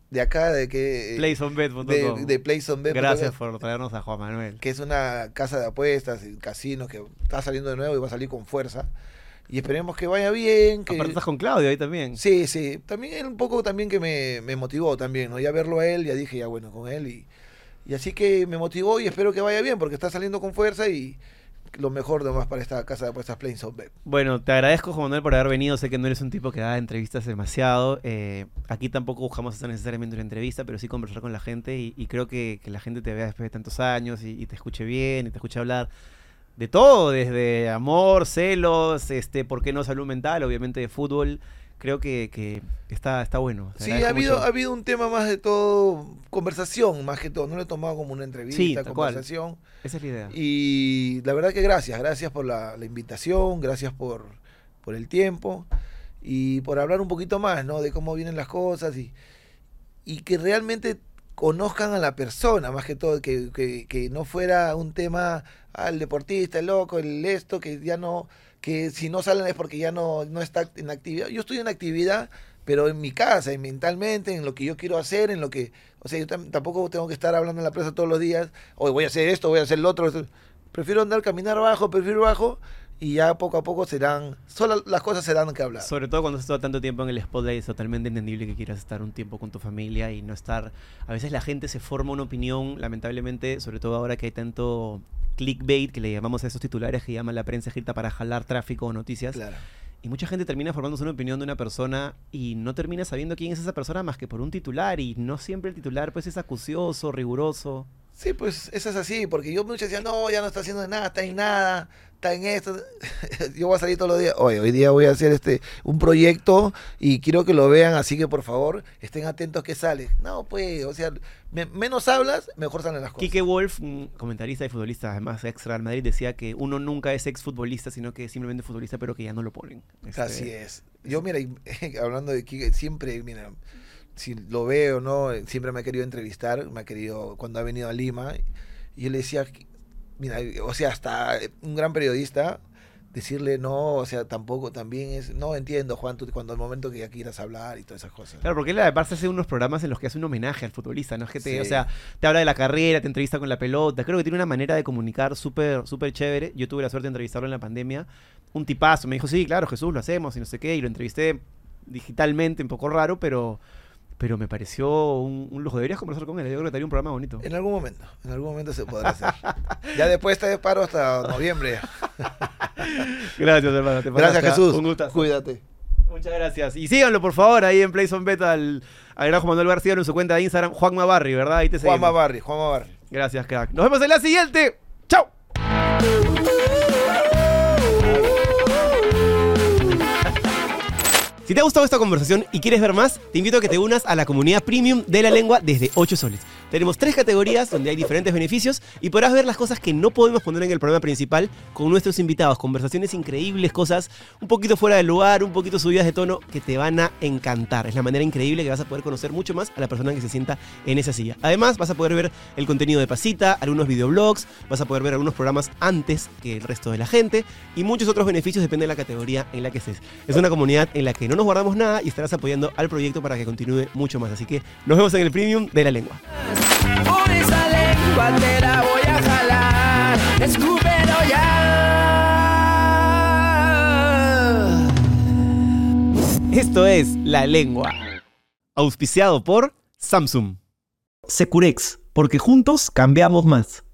de acá, de que... eh,
Playzonbet.com.
de, de PlayZone
Gracias por traernos a Juan Manuel.
que es una casa de apuestas casinos que está saliendo de nuevo y va a salir con fuerza. Y esperemos que vaya bien. Que...
Aparte estás con Claudio ahí también.
Sí, sí. También un poco también que me, me motivó también, ¿no? Ya verlo a él, ya dije, ya bueno, con él. Y, y así que me motivó y espero que vaya bien porque está saliendo con fuerza y lo mejor nomás para esta casa de apuestas Plains Bet.
Bueno, te agradezco, Juan Manuel, por haber venido. Sé que no eres un tipo que da entrevistas demasiado. Eh, aquí tampoco buscamos hacer necesariamente una entrevista, pero sí conversar con la gente. Y, y creo que, que la gente te vea después de tantos años y, y te escuche bien y te escuche hablar de todo, desde amor, celos, este, por qué no salud mental, obviamente de fútbol. Creo que, que está, está bueno.
Sí, ha habido,
mucho.
ha habido un tema más de todo, conversación más que todo. No lo he tomado como una entrevista,
Sí, tal cual.
conversación.
Esa es la idea.
Y la verdad que gracias, gracias por la, la invitación, gracias por, por el tiempo y por hablar un poquito más, ¿no? De cómo vienen las cosas y, y que realmente conozcan a la persona, más que todo, que, que, que no fuera un tema al deportista, el loco, el esto, que ya no, que si no salen es porque ya no, no está en actividad. Yo estoy en actividad, pero en mi casa, mentalmente, en lo que yo quiero hacer, en lo que, o sea, yo tam- tampoco tengo que estar hablando en la prensa todos los días, hoy voy a hacer esto, voy a hacer lo otro. esto". Prefiero andar, caminar bajo, perfil bajo, y ya poco a poco serán, solo las cosas serán que hablar.
Sobre todo cuando has estado tanto tiempo en el spotlight, es totalmente entendible que quieras estar un tiempo con tu familia y no estar... A veces la gente se forma una opinión, lamentablemente, sobre todo ahora que hay tanto clickbait, que le llamamos a esos titulares que llaman la prensa escrita para jalar tráfico o noticias.
Claro.
Y mucha gente termina formándose una opinión de una persona y no termina sabiendo quién es esa persona más que por un titular y no siempre el titular pues es acucioso, riguroso.
Sí, pues eso es así, porque yo muchos decían, no, ya no está haciendo nada, está en nada, está en esto. yo voy a salir todos los días. Oye, hoy día voy a hacer este un proyecto y quiero que lo vean, así que por favor estén atentos que sale. No, pues, o sea, me- menos hablas, mejor salen las cosas.
Quique Wolf, comentarista y futbolista, además ex Real Madrid, decía que uno nunca es ex futbolista, sino que es simplemente futbolista, pero que ya no lo ponen. Este,
Así es. Yo, mira, y- hablando de Quique, siempre, mira, si lo veo, ¿no? Siempre me ha querido entrevistar, me ha querido, cuando ha venido a Lima, y yo le decía, mira, o sea, hasta un gran periodista, decirle no, o sea, tampoco, también es, no entiendo, Juan, tú cuando el momento que ya quieras hablar y todas esas cosas.
Claro, porque él además hace unos programas en los que hace un homenaje al futbolista, ¿no? Es que te,
Sí.
o sea, te habla de la carrera, te entrevista con la pelota. Creo que tiene una manera de comunicar súper, súper chévere. Yo tuve la suerte de entrevistarlo en la pandemia. Un tipazo. Me dijo, sí, claro, Jesús, lo hacemos y no sé qué. Y lo entrevisté digitalmente, un poco raro, pero, pero me pareció un, un lujo. Deberías conversar con él. Yo creo que te haría un programa bonito.
En algún momento, en algún momento se podrá hacer. ya después te paro hasta noviembre.
Gracias, hermano. te
Gracias. Jesús.
Un gusto.
Cuídate.
Muchas gracias. Y síganlo, por favor, ahí en Playson Beta al, al gran Juan Manuel García en su cuenta de Instagram, Juanma Barri, ¿verdad? Ahí te seguimos.
Juanma Barri, Juanma Barri.
Gracias, crack. Nos vemos en la siguiente. ¡Chao! Si te ha gustado esta conversación y quieres ver más, te invito a que te unas a la comunidad premium de la lengua desde 8 soles. Tenemos tres categorías donde hay diferentes beneficios y podrás ver las cosas que no podemos poner en el programa principal con nuestros invitados. Conversaciones increíbles, cosas un poquito fuera del lugar, un poquito subidas de tono que te van a encantar. Es la manera increíble que vas a poder conocer mucho más a la persona que se sienta en esa silla. Además, vas a poder ver el contenido de Pasita, algunos videoblogs, vas a poder ver algunos programas antes que el resto de la gente y muchos otros beneficios depende de la categoría en la que estés. Es una comunidad en la que no nos guardamos nada y estarás apoyando al proyecto para que continúe mucho más. Así que nos vemos en el premium de la lengua.
Por esa lengua te la voy a jalar. Escúpelo ya.
Esto es La Lengua. Auspiciado por Samsung.
Securex, porque juntos cambiamos más.